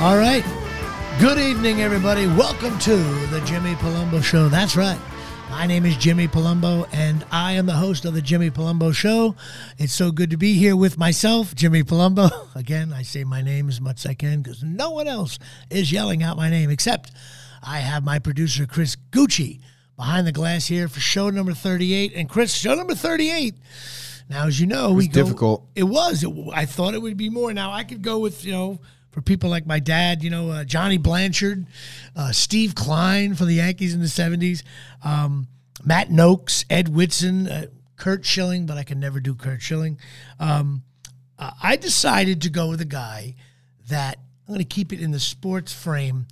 All right. Good evening, everybody. Welcome to the Jimmy Palumbo Show. That's right. My name is Jimmy Palumbo, and I am the host of the Jimmy Palumbo Show. It's so good to be here with myself, Jimmy Palumbo. Again, I say my name as much as I can because no one else is yelling out my name except I have my producer, Chris Gucci, behind the glass here for show number 38. And Chris, show number 38. Now, as you know, we go, difficult. It was. It, I thought it would be more. Now, I could go with, you know, for people like my dad, you know, uh, Johnny Blanchard, uh, Steve Kline for the Yankees in the 70s, um, Matt Nokes, Ed Whitson, uh, Curt Schilling, but I can never do Curt Schilling. Um, uh, I decided to go with a guy that I'm going to keep it in the sports frame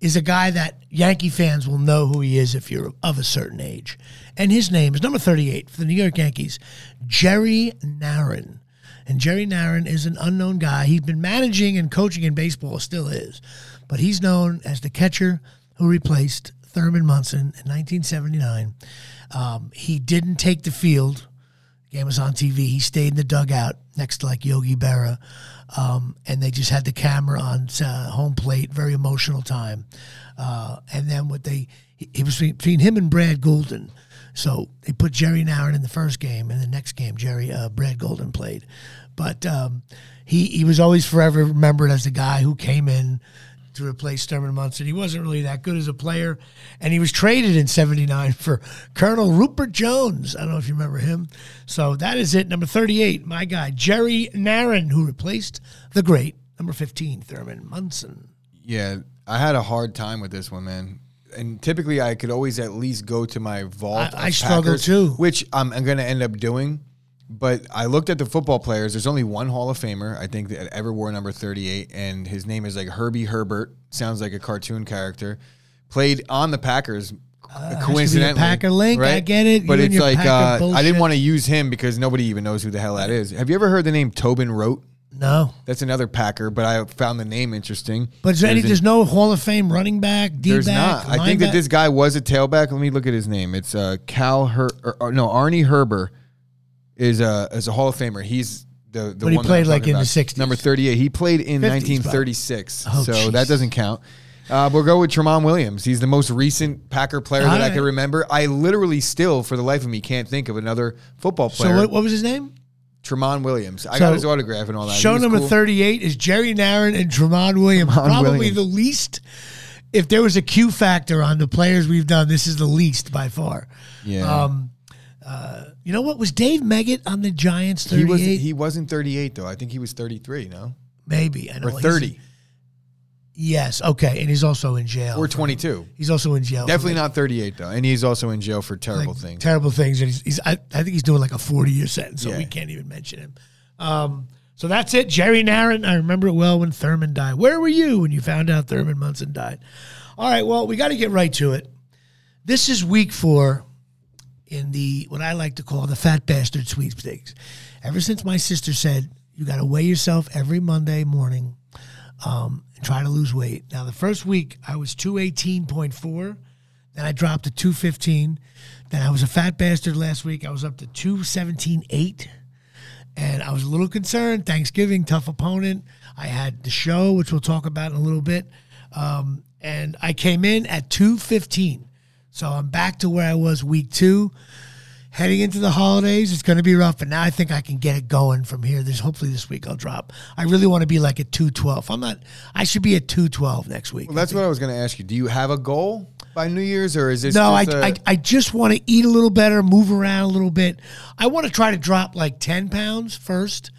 is a guy that Yankee fans will know who he is if you're of a certain age. And his name is number 38 for the New York Yankees, Jerry Narron. And Jerry Narron is an unknown guy. He's been managing and coaching in baseball, still is. But he's known as the catcher who replaced Thurman Munson in 1979. Um, he didn't take the field. The game was on TV. He stayed in the dugout next to like Yogi Berra. Um, and they just had the camera on uh, home plate. Very emotional time. Uh, and then what they, it was between him and Brad Gulden. So they put Jerry Narron in the first game, and the next game, Jerry uh, Brad Gulden played. But um, he he was always forever remembered as the guy who came in to replace Thurman Munson. He wasn't really that good as a player, and he was traded in '79 for Colonel Ruppert Jones. I don't know if you remember him. So that is it. Number 38, my guy Jerry Narron, who replaced the great number 15 Thurman Munson. Yeah, I had a hard time with this one, man. And typically, I could always at least go to my vault. I- I struggle Packers, too. which I'm, I'm going to end up doing. But I looked at the football players. There's only one Hall of Famer, I think, that ever wore number 38, and his name is like Herbie Herbert. Sounds like a cartoon character. Played on the Packers. Uh, has to be a coincidentally, Packer link. right? I get it. But You it's like uh, I didn't want to use him because nobody even knows who the hell that is. Have you ever heard the name Tobin Rote? No, That's another Packer, but I found the name interesting. but is there, any, There's there's no Hall of Fame running back, D There's back. not. I think that this guy was a tailback. Let me look at his name. It's uh, Cal Her. Or, or, no, Arnie Herber is a is a Hall of Famer. He's the the But he played, like, in the 60s. Number thirty eight. He played in 50s, 1936, Oh, so jeez. that doesn't count. Uh, we'll go with Tramon Williams. He's the most recent Packer player that I can remember. I literally still, for the life of me, can't think of another football So player. what, what was his name? Tramon Williams. I So, got his autograph and all that. He Show was number cool. 38 is Jerry Narron and Tramon Williams. Tramon Probably Williams. the least. If there was a Q factor on the players we've done, this is the least by far. Yeah. Um, uh, you know what? Was Dave Meggett on the Giants 38? he was he wasn't 38 though. I think he was 33. No, Maybe. I know or he's- 30 Yes. Okay. And he's also in jail. or for- 22. He's also in jail. Definitely not 38 though, and he's also in jail for terrible like, things. Terrible things. And he's, he's I, I think he's doing like a 40 year sentence, so Yeah. we can't even mention him. Um, so that's it. Jerry Narron. I remember it well when Thurman died. Where were you when you found out Thurman Munson died? All right. Well, we got to get right to it. This is week four in the what I like to call the fat bastard sweepstakes. Ever since my sister said you got to weigh yourself every Monday morning um, and try to lose weight. Now, the first week I was 218.4. Then I dropped to 215. Then I was a fat bastard last week. I was up to 217.8. And I was a little concerned. Thanksgiving, tough opponent. I had the show, which we'll talk about in a little bit. Um, and I came in at 215. So I'm back to where I was week two. Heading into the holidays, it's going to be rough, but now I think I can get it going from here. There's hopefully this week I'll drop. I really want to be like at 212. I'm not. I should be at 212 next week. Well, that's what I was going to ask you. Do you have a goal by New Year's, or is this no, I, just a- I, I just want to eat a little better, move around a little bit. I want to try to drop like 10 pounds first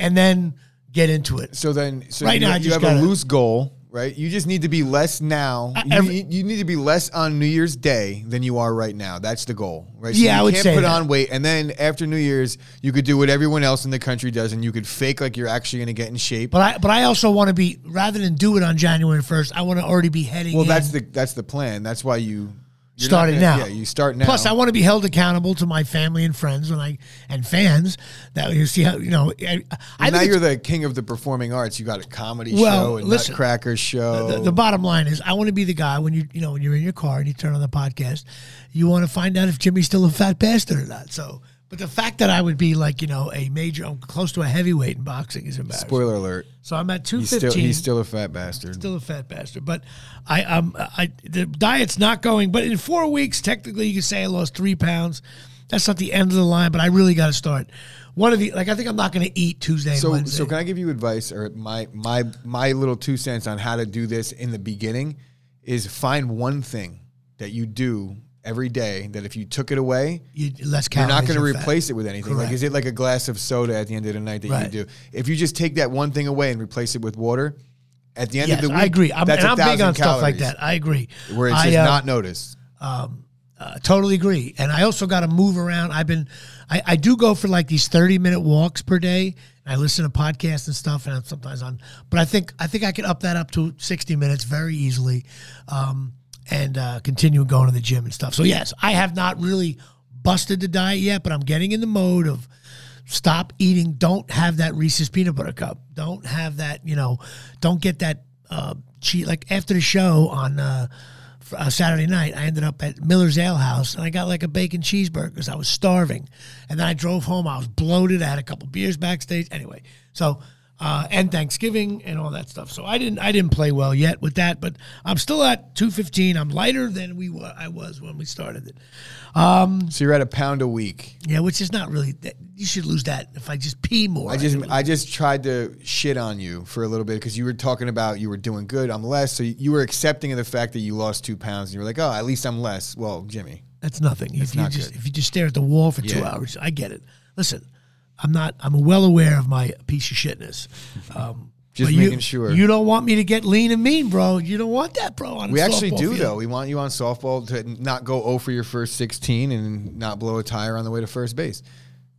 and then get into it. so then so Right you, now, I you have gotta- a loose goal, right? You just need to be less now. You, every- need, you need to be less on New Year's Day than you are right now. That's the goal, right? Yeah, you I would can't say put that. on weight, and then after New Year's, you could do what everyone else in the country does, and you could fake like you're actually going to get in shape. But I but I also want to be rather than do it on January 1st, I want to already be heading well, in. that's the that's the plan. That's why you you're starting gonna- now. Yeah, you start now. Plus, I want to be held accountable to my family and friends when I and fans that you see how you know. I, I now you're the king of the performing arts. You got a comedy Well, show, a listen, Nutcracker show. the, the bottom line is I want to be the guy when you you know when you're in your car and you turn on the podcast, you want to find out if Jimmy's still a fat bastard or not. So But the fact that I would be like, you know, a major, I'm close to a heavyweight in boxing is embarrassing. Spoiler alert. So I'm at He's 215. still he's still a fat bastard. still a fat bastard. But I, um, I, the diet's not going. But in four weeks, technically, you could say I lost three pounds. That's not the end of the line, but I really got to start. One of the like, I think I'm not going to eat Tuesday So, Wednesday. so can I give you advice or my my my little two cents on how to do this in the beginning? Is find one thing that you do every day that if you took it away, you, less you're not going to and fat. replace it with anything. Like, is it like a glass of soda at the end of the night that Right. you do? If you just take that one thing away and replace it with water, at the end Yes, of the week, I agree. I'm, that's and I'm big on stuff like that. I agree. Where it's I, just uh, not noticed. uh, totally agree. And I also got to move around. I've been, I, I do go for like these 30 minute walks per day. I listen to podcasts and stuff, and I'm sometimes on, but I think, I think I could up that up to 60 minutes very easily. Um, and uh, continue going to the gym and stuff. So yes, I have not really busted the diet yet, but I'm getting in the mode of stop eating. Don't have that Reese's peanut butter cup. Don't have that. You know, don't get that uh, cheat. Like after the show on uh, uh, Saturday night, I ended up at Miller's Ale House and I got like a bacon cheeseburger because I was starving. And then I drove home. I was bloated. I had a couple beers backstage. Anyway, so. Uh, and Thanksgiving and all that stuff. So I didn't I didn't play well yet with that, but I'm still at 215. I'm lighter than we were I was when we started it. So you're at a pound a week. Yeah, which is not really. that- You should lose that if I just pee more. I just I just tried to shit on you for a little bit because you were talking about you were doing good. I'm less, so you were accepting of the fact that you lost two pounds, and you were like, oh, at least I'm less. Well, Jimmy, That's nothing. if you just good. if you just stare at the wall for two Yeah. hours, I get it. Listen, I'm not. I'm well aware of my piece of shitness. Um, Just but you- making sure. You don't want me to get lean and mean, bro. You don't want that, bro. We actually do field. though. We want you on softball to not go 0 for your first 16 and not blow a tire on the way to first base.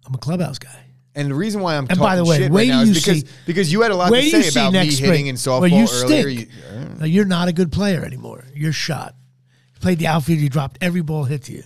I'm a clubhouse guy. And the reason why I'm And talking by the way, shit wait right now till is you because see- because you had a lot to say about me hitting in softball Well, you earlier. You- No, you're not a good player anymore. You're shot. You played the outfield. You dropped every ball hit to you.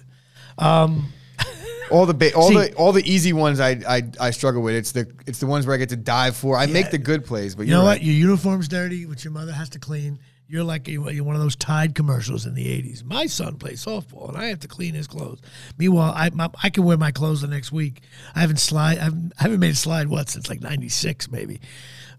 All the ba- all See- the all the easy ones I, I I struggle with. It's the it's the ones where I get to dive for. I make the good plays, but You know you're what? Your uniform's dirty, which your mother has to clean. You're like you're one of those Tide commercials in the '80s. My son plays softball, and I have to clean his clothes. Meanwhile, I my, I can wear my clothes the next week. I haven't slide. I've, I haven't made a slide what since like '96 maybe.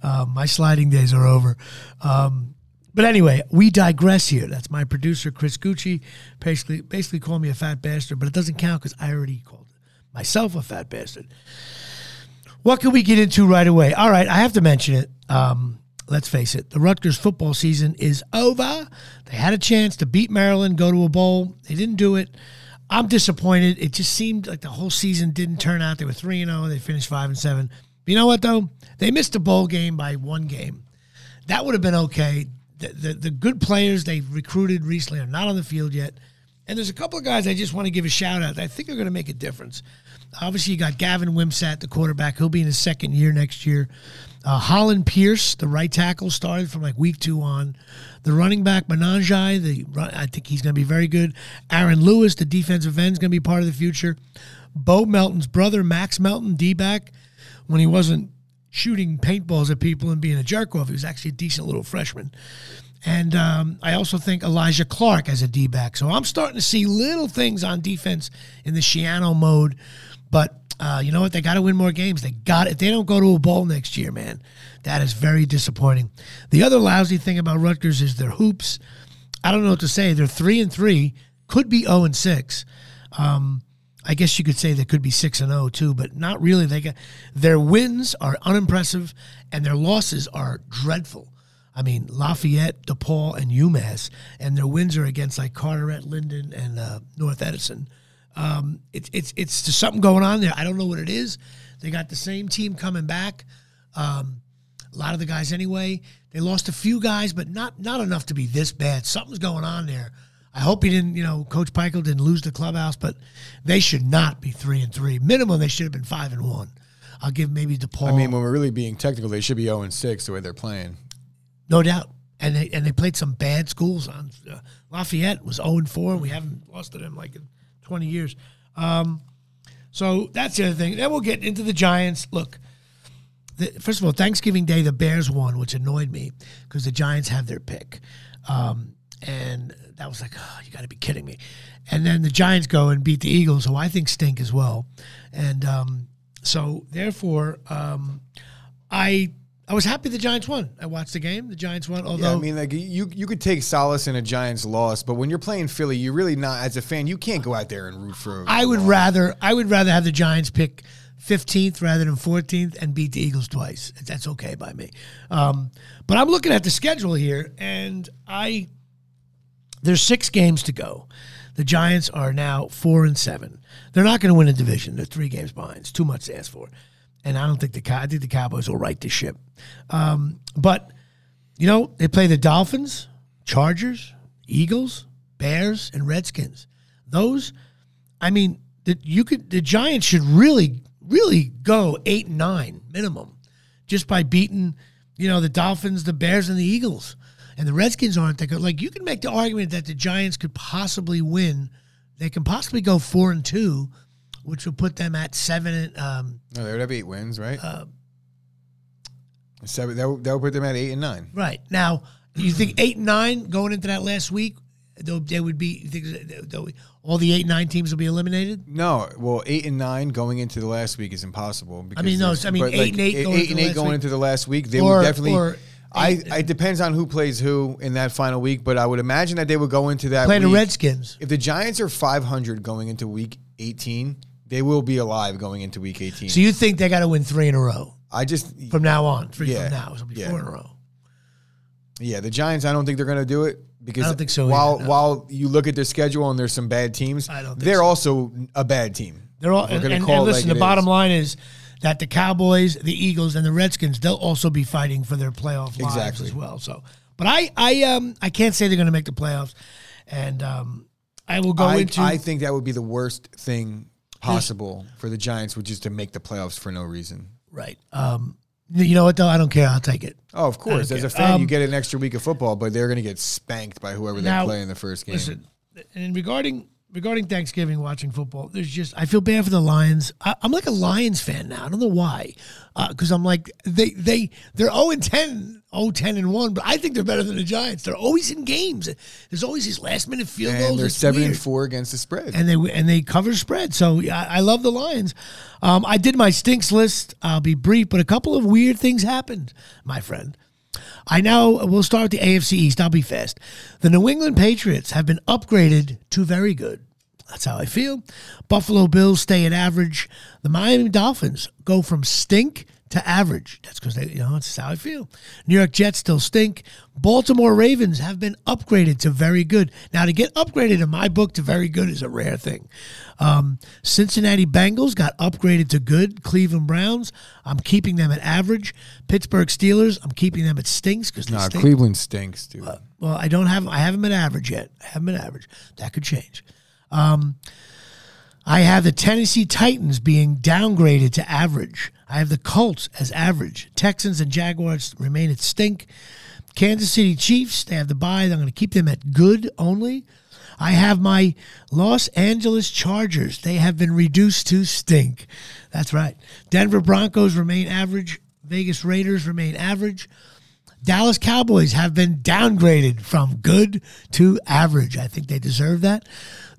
Um, my sliding days are over. Um, but anyway, we digress here. That's my producer Chris Gucci. Basically, basically called me a fat bastard, but it doesn't count because I already called myself a fat bastard. What can we get into right away? All right, I have to mention it. Um, let's face it, the Rutgers football season is over. They had a chance to beat Maryland, go to a bowl. They didn't do it. I'm disappointed. It just seemed like the whole season didn't turn out. They were 3 and 0. They finished 5 and 7. You know what, though? They missed a bowl game by one game. That would have been okay. The, the, the good players they've recruited recently are not on the field yet. And there's a couple of guys I just want to give a shout out. that I think are going to make a difference. Obviously, you got Gavin Wimsatt, the quarterback. He'll be in his second year next year. Uh, Hollin Pierce, the right tackle, started from like week two on. The running back Monangai, the I think he's going to be very good. Aaron Lewis, the defensive end, is going to be part of the future. Bo Melton's brother, Max Melton, D back, when he wasn't shooting paintballs at people and being a jerk off, he was actually a decent little freshman. And um, I also think Elijah Clark as a D back. So I'm starting to see little things on defense in the Schiano mode. But uh, you know what? They got to win more games. They got If they don't go to a bowl next year, man, that is very disappointing. The other lousy thing about Rutgers is their hoops. I don't know what to say. They're three and three, could be zero and six. Um, I guess you could say they could be six and zero too, but not really. They got their wins are unimpressive, and their losses are dreadful. I mean, Lafayette, DePaul, and UMass, and their wins are against like Carteret, Linden, and uh, North Edison. Um, it's it's it's something going on there. I don't know what it is. They got the same team coming back. Um, a lot of the guys anyway. They lost a few guys, but not not enough to be this bad. Something's going on there. I hope he didn't, you know, Coach Pikiell didn't lose the clubhouse, but they should not be three and three. Minimum, they should have been five and one. I'll give maybe DePaul, I mean, when we're really being technical, they should be 0 and 6 the way they're playing. no doubt. And they and they played some bad schools. On uh, Lafayette was zero and four. We haven't lost to them like in twenty years. Um, so that's the other thing. Then we'll get into the Giants. Look, the, first of all, Thanksgiving Day, the Bears won, which annoyed me because the Giants have their pick. Um, and that was like, oh, you got to be kidding me. And then the Giants go and beat the Eagles, who I think stink as well. And um, so, therefore, um, I I was happy the Giants won. I watched the game. The Giants won. Although Yeah, I mean, like you, you could take solace in a Giants loss, but when you're playing Philly, you're really not. As a fan, you can't go out there and root for. I would rather I would rather have the Giants pick 15th rather than 14th and beat the Eagles twice. That's okay by me. Um, but I'm looking at the schedule here, and I there's six games to go. The Giants are now four and seven. They're not going to win a division. They're three games behind. It's too much to ask for. And I don't think the I think the Cowboys will right the ship. Um, but you know they play the Dolphins, Chargers, Eagles, Bears, and Redskins. Those, I mean, the, you could the Giants should really, really go eight and nine minimum, just by beating, you know, the Dolphins, the Bears, and the Eagles. And the Redskins aren't that good. Like you can make the argument that the Giants could possibly win. They can possibly go four and two, which would put them at seven. And, um, No, they would have eight wins, right? Uh, Seven. That would, that would put them at eight and nine. right now, you think eight and nine going into that last week, they would be. You think they'll- they'll- all the eight and nine teams will be eliminated? No, well, eight and nine going into the last week is impossible. Because mean, no, I mean, eight and eight going eight into and the eight last going week. into the last week. They Or- would definitely. or I, eight- it depends on who plays who in that final week, but I would imagine that they would go into that. Play the week- Redskins. If the Giants are 500 going into week 18, they will be alive going into week 18. So you think they got to win three in a row I just, from now on? Three Yeah, from now, so it'll be yeah. four in a row. yeah, the Giants. I don't think they're going to do it because I don't think so While either, no. while you look at their schedule and there's some bad teams, I don't think they're so. also a bad team. They're all we're and, gonna and, call and it listen. like the it bottom is. line is that the Cowboys, the Eagles, and the Redskins they'll also be fighting for their playoff lives Exactly. as well. So, but I I um I can't say they're going to make the playoffs, and um I will go I, into I think that would be the worst thing possible for the Giants, which is to make the playoffs for no reason. right. Um, you know what though? I don't care. I'll take it. Oh, of course. As a fan, Um, you get an extra week of football, but they're going to get spanked by whoever they Now, play in the first game. Listen, and regarding regarding Thanksgiving, watching football, there's just I feel bad for the Lions. I, I'm like a Lions fan now. I don't know why, because I'm like they they they're 0 and 10, 0 10 and one, but I think they're better than the Giants. They're always in games. There's always these last minute field goals. and they're It's seven weird. and four against the spread. and they and they cover spread. So I, I love the Lions. Um, I did my stinks list. I'll be brief, but a couple of weird things happened, my friend. I now we'll start with the AFC East. I'll be fast. The New England Patriots have been upgraded to very good. That's how I feel. Buffalo Bills stay at average. The Miami Dolphins go from stink to average. That's because they, you know, that's how I feel. New York Jets still stink. Baltimore Ravens have been upgraded to very good. Now, to get upgraded in my book to very good is a rare thing. Um, Cincinnati Bengals got upgraded to good. Cleveland Browns, I'm keeping them at average. Pittsburgh Steelers, I'm keeping them at stinks because they nah, stink. Cleveland stinks, dude. Well, I don't have I haven't been average yet. I haven't been average. That could change. Um, I have the Tennessee Titans being downgraded to average. I have the Colts as average. Texans and Jaguars remain at stink. Kansas City Chiefs, they have the bye. I'm going to keep them at good only. I have my Los Angeles Chargers. They have been reduced to stink. That's right. Denver Broncos remain average. Vegas Raiders remain average. Dallas Cowboys have been downgraded from good to average. I think they deserve that.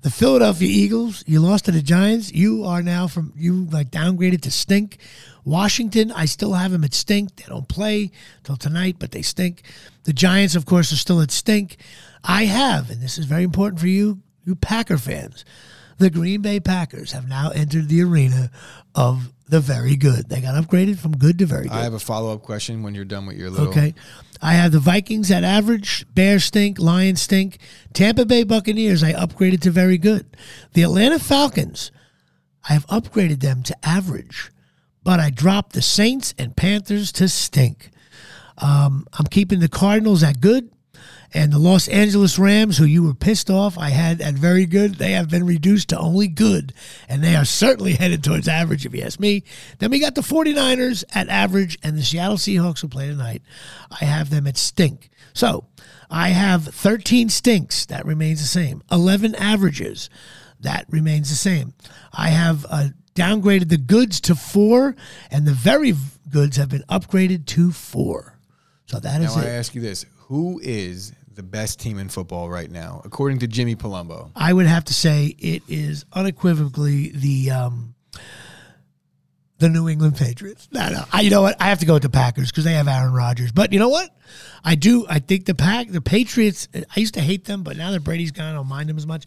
The Philadelphia Eagles, you lost to the Giants. You are now from you like downgraded to stink. Washington, I still have them at stink. They don't play till tonight, but they stink. The Giants, of course, are still at stink. I have, and this is very important for you, you Packer fans. The Green Bay Packers have now entered the arena of the very good. They got upgraded from good to very good. I have a follow up question when you're done with your little. Okay. I have the Vikings at average, Bears stink, Lions stink. Tampa Bay Buccaneers, I upgraded to very good. The Atlanta Falcons, I have upgraded them to average, but I dropped the Saints and Panthers to stink. Um, I'm keeping the Cardinals at good. And the Los Angeles Rams, who you were pissed off, I had at very good. They have been reduced to only good. And they are certainly headed towards average, if you ask me. Then we got the 49ers at average and the Seattle Seahawks will play tonight. I have them at stink. So I have 13 stinks. That remains the same. 11 averages. That remains the same. I have uh, downgraded the goods to four, and the very goods have been upgraded to four. So that is Now I ask you this: Who is the best team in football right now, according to Jimmy Palumbo? I would have to say it is unequivocally the um, the New England Patriots. No, no. I, you know what? I have to go with the Packers because they have Aaron Rodgers. But you know what? I do. I think the pack, the Patriots. I used to hate them, but now that Brady's gone, I don't mind them as much.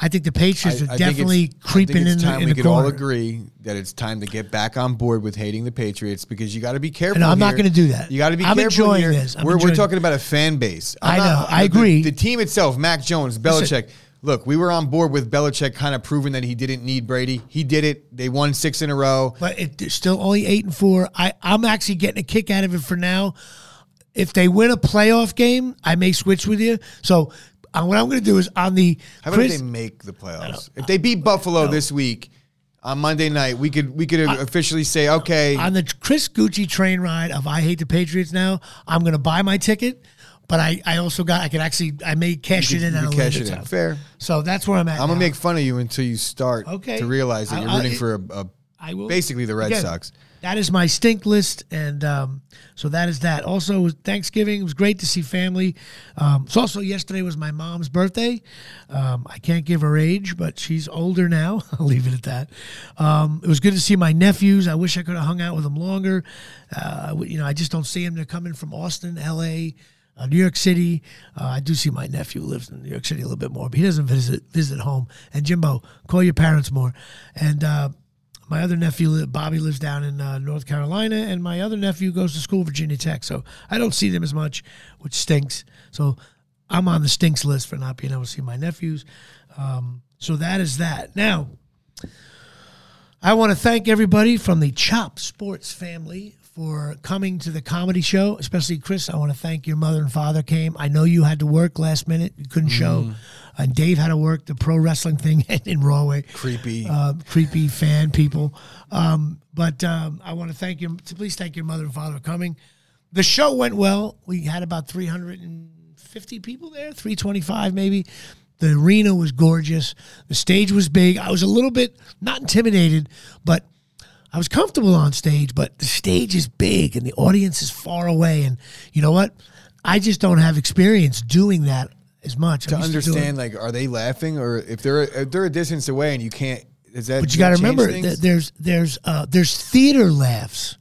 I think the Patriots I- are I definitely it's- I creeping think it's in, time the, in we the could corner. all agree that it's time to get back on board with hating the Patriots because you got to be careful. No, I'm not gonna do that. You got to be I'm careful enjoying here. this. I'm we're, we're talking about a fan base. I'm I know. not- I agree. The, team itself, Mac Jones, Belichick. Look, we were on board with Belichick, kind of proving that he didn't need Brady. He did it. They won six in a row. but it, they're still only eight and four. I, I'm actually getting a kick out of it for now. If they win a playoff game, I may switch with you. So uh, what I'm going to do is on the How about Chris, if they make the playoffs? If they beat Buffalo this week on Monday night, we could we could officially say, okay, on the Chris Gucci train ride of I hate the Patriots now. I'm going to buy my ticket, but I, I also got I could actually I may cash you it in could at a cash later it in. time. Fair. So that's where I'm at. I'm gonna now. make fun of you until you start Okay. to realize that I- you're I- rooting for a, a I will basically the Red Again, Sox. That is my stink list, and um, so that is that. Also, Thanksgiving it was great to see family. Um, it's also yesterday was my mom's birthday. Um, I can't give her age, but she's older now. I'll leave it at that. Um, it was good to see my nephews. I wish I could have hung out with them longer. Uh, you know, I just don't see them. They're coming from Austin, L.A. Uh, New York City. Uh, I do see my nephew lives in New York City a little bit more, but he doesn't visit visit home. And Jimbo, call your parents more. And uh, my other nephew, Bobby, lives down in uh, North Carolina, and my other nephew goes to school, Virginia Tech. So I don't see them as much, which stinks. So I'm on the stinks list for not being able to see my nephews. Um, so that is that. Now, I want to thank everybody from the Chop Sports family for coming to the comedy show, especially Chris. I want to thank your mother and father came. I know you had to work last minute; you couldn't show. And Dave had to work the pro wrestling thing in Rahway Creepy. uh, creepy fan people. Um, but um, I want to thank you. To please thank your mother and father for coming. The show went well. We had about 350 people there, 325 maybe. The arena was gorgeous. The stage was big. I was a little bit not intimidated, but I was comfortable on stage. But the stage is big and the audience is far away. And you know what? I just don't have experience doing that as much. to I'm used doing- understand, like, are they laughing or if they're if they're a distance away and you can't? Is that? But you got to remember, that there's there's uh, there's theater laughs.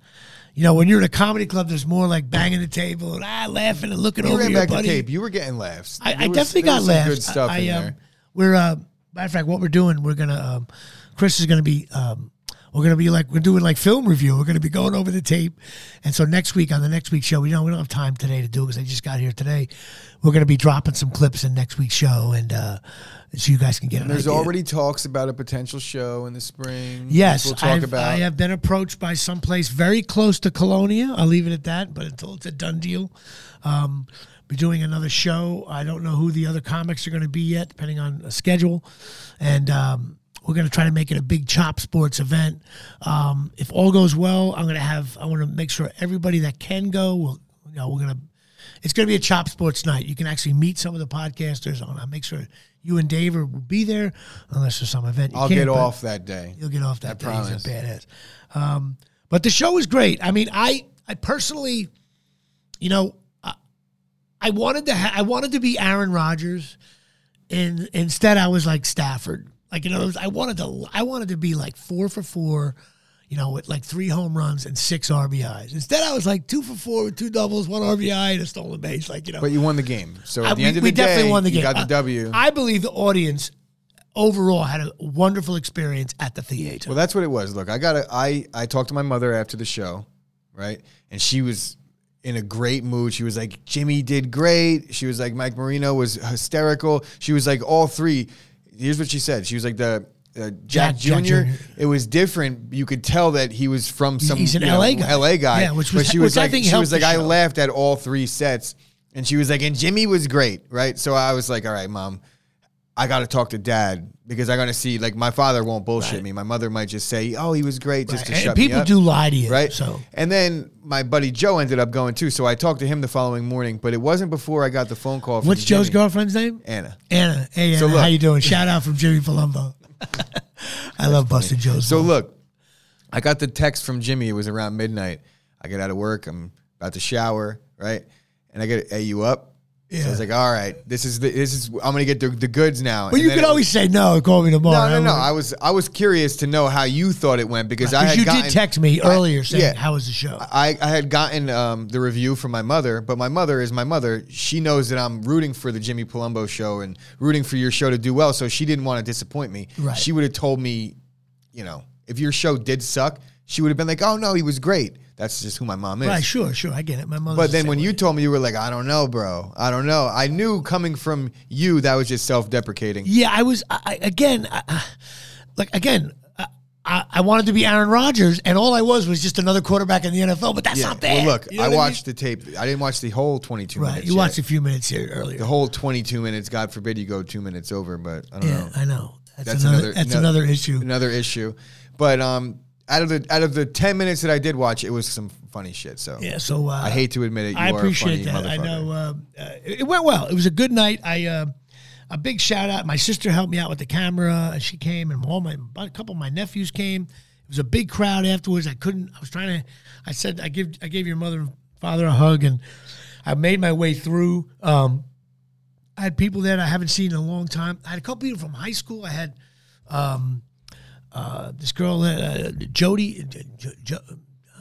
You know, when you're in a comedy club, there's more like banging the table and ah, laughing and looking you over ran your back buddy. the tape. You were getting laughs. I, I was- definitely got laughs. Good stuff I, in um, there. We're uh, matter of fact, what we're doing, we're gonna um, Chris is gonna be um, we're gonna be like we're doing like film review. We're gonna be going over the tape, and so next week on the next week's show, we know we don't have time today to do it because I just got here today. We're gonna be dropping some clips in next week's show, and uh, so you guys can get an There's idea. already talks about a potential show in the spring. Yes, we'll talk I've, about. I have been approached by someplace very close to Colonia. I'll leave it at that, but until it's a done deal. Um, be doing another show. I don't know who the other comics are going to be yet, depending on a schedule, and um, we're going to try to make it a big Chop Sports event. Um, if all goes well, I'm going to have. I want to make sure everybody that can go. Will, you know, we're going to. It's going to be a Chop Sports night. You can actually meet some of the podcasters. I'll make sure you and Dave are- will be there, unless there's some event. You I'll get off that day. You'll get off that. day. promise. He's a badass. Um, but the show was great. I mean, I I personally, you know, I, I wanted to ha- I wanted to be Aaron Rodgers, and instead I was like Stafford. Like in other words, I wanted to I wanted to be like four for four. You know, with like three home runs and six RBIs. Instead, I was like two for four with two doubles, one RBI, and a stolen base. Like you know, But you won the game. So at I- the end we, of we the definitely day, won the game. you got the I- W. I believe the audience overall had a wonderful experience at the theater. Well, that's what it was. Look, I got I I talked to my mother after the show, right? And she was in a great mood. She was like, "Jimmy did great." She was like, "Mike Marino was hysterical." She was like, "All three. Here's what she said. She was like the uh, Jack, Jack- Jack Jr. It was different. You could tell that he was from some He's an you know, LA guy. LA guy. Yeah, which was- but she was which I like, think she was like, I show. laughed at all three sets, and she was like, and Jimmy was great, right? So I was like, all right, mom. I got to talk to dad because I got to see. Like my father won't bullshit Right. me. My mother might just say, "Oh, he was great," just to and shut people me up. do lie to you, right? So and then my buddy Joe ended up going too. So I talked to him the following morning, but it wasn't before I got the phone call. From what's Joe's girlfriend's name? Anna. Anna. Hey, Anna, So look- how you doing? Shout out from Jimmy Palumbo. I love busting Joe's. So balls. look, I got the text from Jimmy. It was around midnight. I get out of work. I'm about to shower, right? And I get, "Hey, you up?" So I was like, all right, this is the, this is I'm gonna get the, the goods now. But And you could always say no. Call me tomorrow. no, no. No. I was I was curious to know how you thought it went because I had you gotten, did text me I- earlier saying, yeah. "How was the show?" I, I had gotten um, the review from my mother, but my mother is my mother. She knows that I'm rooting for the Jimmy Palumbo show and rooting for your show to do well, so she didn't want to disappoint me. Right. She would have told me, you know, if your show did suck, she would have been like, "Oh no, he was great." That's just who my mom is. Right, sure, sure. I get it. My mother. But then when you told me, you were like, "I don't know, bro. I don't know." I knew coming from you that was just self-deprecating. yeah, I was I, again, I, like again. I- I, wanted to be Aaron Rodgers, and all I was was just another quarterback in the NFL. But that's Yeah. not bad. Well, look, You know I watched the tape. I didn't watch the whole 22 Right, minutes. you yet. watched a few minutes here earlier. the whole 22 minutes. God forbid you go two minutes over, but I don't yeah, know. I know. That's, That's another, another- That's another- another issue. Another issue. But um, out of the out of the 10 minutes that I did watch, it was some funny shit. So Yeah, so uh, I hate to admit it. You I appreciate that. I know uh, uh, it went well. It was a good night. I uh, a big shout out. My sister helped me out with the camera. She came, and all my a couple of my nephews came. It was a big crowd afterwards. I couldn't. I was trying to. I said I give I gave your mother and father a hug, and I made my way through. Um, I had people there that I haven't seen in a long time. I had a couple people from high school. I had um, uh, this girl, uh, Jody. J- Jo-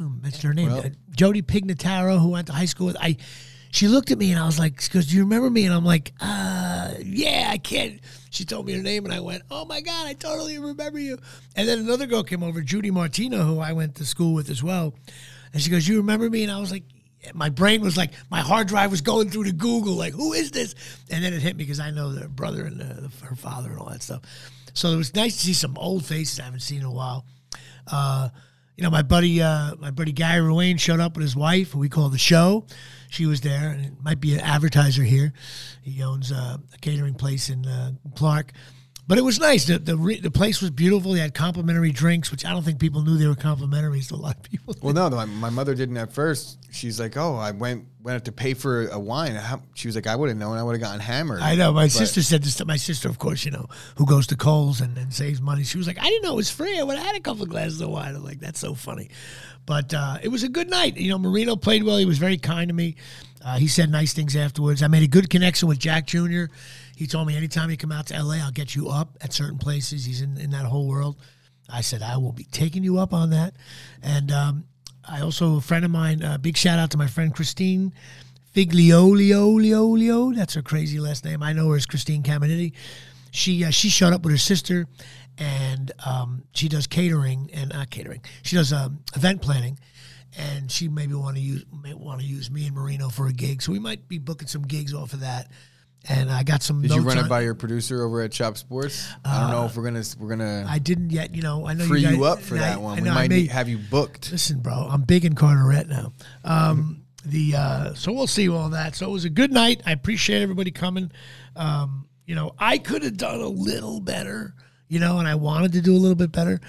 oh, that's her name. Well- Uh, Jody Pignataro, who I went to high school with. I, she looked at me and I was like, she goes, "Do you remember me?" And I'm like, uh, "Yeah, I can't." She told me her name and I went, "Oh my god, I totally remember you." And then another girl came over, Judy Martino, who I went to school with as well, and she goes, "You remember me?" And I was like. My brain was like my hard drive was going through to Google, like who is this? And then it hit me because I know their brother and uh, her father and all that stuff. So it was nice to see some old faces I haven't seen in a while. Uh, you know, my buddy, uh, my buddy Guy Ruane showed up with his wife, who we call the show. She was there, and it might be an advertiser here. He owns uh, a catering place in uh, Clark. But it was nice. The the, re- the place was beautiful. They had complimentary drinks, which I don't think people knew they were complimentary. So a lot of people. Well, no, my, my mother didn't at first. She's like, "Oh, I went went to pay for a wine." How, she was like, "I would have known. I would have gotten hammered." I know. My But- sister said this to my sister, of course, you know, who goes to Kohl's and, and saves money. She was like, I didn't know it was free. I would have had a couple of glasses of wine. I'm like, that's so funny. But uh, it was a good night. You know, Marino played well. He was very kind to me. Uh, he said nice things afterwards. I made a good connection with Jack Jr. He told me anytime you come out to LA, I'll get you up at certain places. He's in, in that whole world. I said, I will be taking you up on that. And um, I also, a friend of mine, uh, big shout out to my friend Christine Figliolio. That's her crazy last name. I know her as Christine Caminiti. She uh, she showed up with her sister, and um, she does catering and not catering. She does um, event planning, and she maybe want to use may want to use me and Marino for a gig. So we might be booking some gigs off of that. And I got some. Did you run it by your producer over at Chop Sports? I don't know if we're gonna we're gonna I didn't yet. You know, I know free you, guys, you up for that I one. We know, might may- have you booked. Listen, bro, I'm big in Carteret now. Um, the uh, so we'll see all that. So it was a good night. I appreciate everybody coming. Um, you know, I could have done a little better. You know, and I wanted to do a little bit better,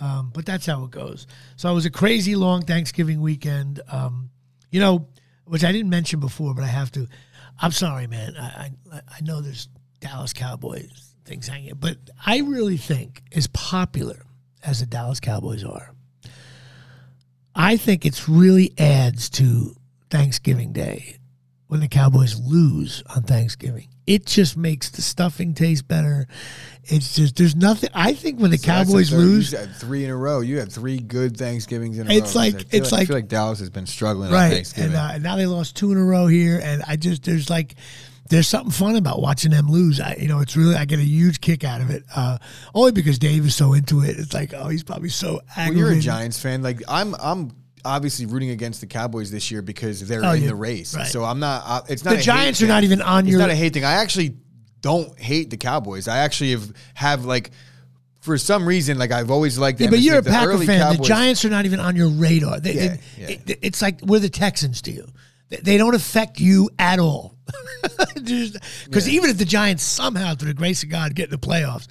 um, but that's how it goes. So it was a crazy long Thanksgiving weekend. Um, you know, which I didn't mention before, but I have to. I'm sorry, man. I I, I know there's Dallas Cowboys things hanging, but I really think as popular as the Dallas Cowboys are, I think it's really adds to Thanksgiving Day when the Cowboys lose on Thanksgiving. It just makes the stuffing taste better. It's just there's nothing. I think when the So Cowboys third- lose, three in a row. You had three good Thanksgivings in a It's row. like- I it's I like- feel like Dallas has been struggling on right? Thanksgiving. And, uh, now they lost two in a row here, and I just there's like there's something fun about watching them lose. I you know it's really I get a huge kick out of it, uh, only because Dave is so into it. It's like oh he's probably so well, aggravated. you're a Giants fan. Like I'm, I'm obviously rooting against the Cowboys this year because they're Oh, in yeah. the race. Right. So I'm not. Uh, it's not. The Giants are thing. not even on It's your- not a hate thing. I actually don't hate the Cowboys. I actually have have like. For some reason, like I've always liked them. Yeah, but It's you're like a Packer fan. The Giants are not even on your radar. They, Yeah, they- yeah. it- it's like we're the Texans to you. They, they don't affect you at all. Because even if the Giants somehow, through the grace of God, get in the playoffs,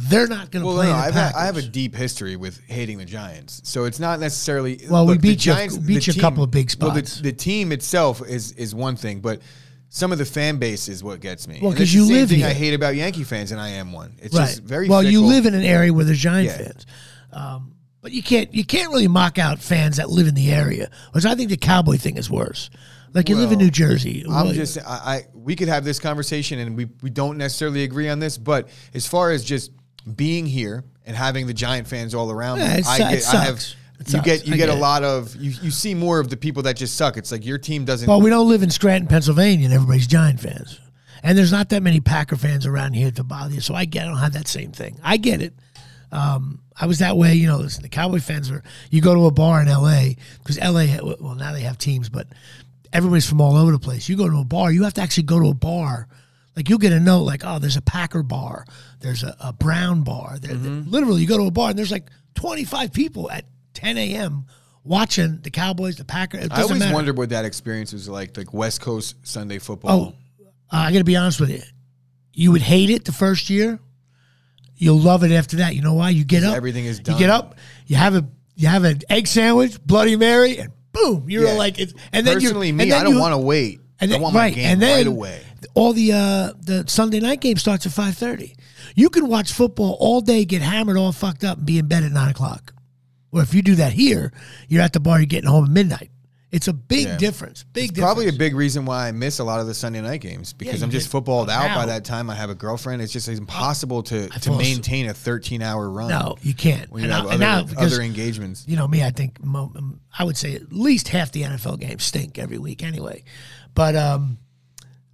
they're not going to Well, play no, I've had, I have a deep history with hating the Giants, so it's not necessarily. Well, we look, the beat you- beat you a couple of big Well, the, spots. the team itself is is one thing, but some of the fan base is what gets me. Well, And 'cause it's you live thing here. I hate about Yankee fans, and I am one. It's right. just very well. You live in an area where there's Giant Yeah. fans, um, but you can't you can't really mock out fans that live in the area, which I think the Cowboy thing is worse. Like you live in New Jersey. I'm Well, just I, I we could have this conversation and we we don't necessarily agree on this, but as far as just being here and having the Giant fans all around, Yeah, me, I get I have. You get you get, get a lot of you you see more of the people that just suck. It's like your team doesn't. Well, we don't live in Scranton, Pennsylvania, and everybody's Giant fans. And there's not that many Packer fans around here to bother you. So I get I don't have that same thing. I get it. Um, I was that way, you know. Listen, the Cowboy fans are. You go to a bar in L.A. because L.A. Well, now they have teams, but everybody's from all over the place. You go to a bar, you have to actually go to a bar. Like you'll get a note like, oh, there's a Packer bar, there's a, a Brown bar. There, Literally, you go to a bar and there's like 25 people at 10 a.m. watching the Cowboys, the Packers. I always matter. wondered what that experience was like, like West Coast Sunday football. Oh, uh, I got to be honest with you. You would hate it the first year. You'll love it after that. You know why? You get up. everything is done. You get up. You have a you have an egg sandwich, Bloody Mary, and boom, you're Yeah. like it's. And then you Personally, and me, I don't want to wait. And then, I want my right, game and then right away. all the uh, the Sunday night game starts at five thirty. You can watch football all day, get hammered, all fucked up, and be in bed at nine o'clock. Or if you do that here, you're at the bar, you're getting home at midnight. It's a big Yeah. difference. Big difference. Probably a big reason why I miss a lot of the Sunday night games because you I'm just footballed out by that time. I have a girlfriend. It's just impossible to, to asleep. maintain a 13 hour run. no, you can't. when you And have now- other, because- other engagements. you know me, I think I would say at least half the NFL games stink every week anyway. But um,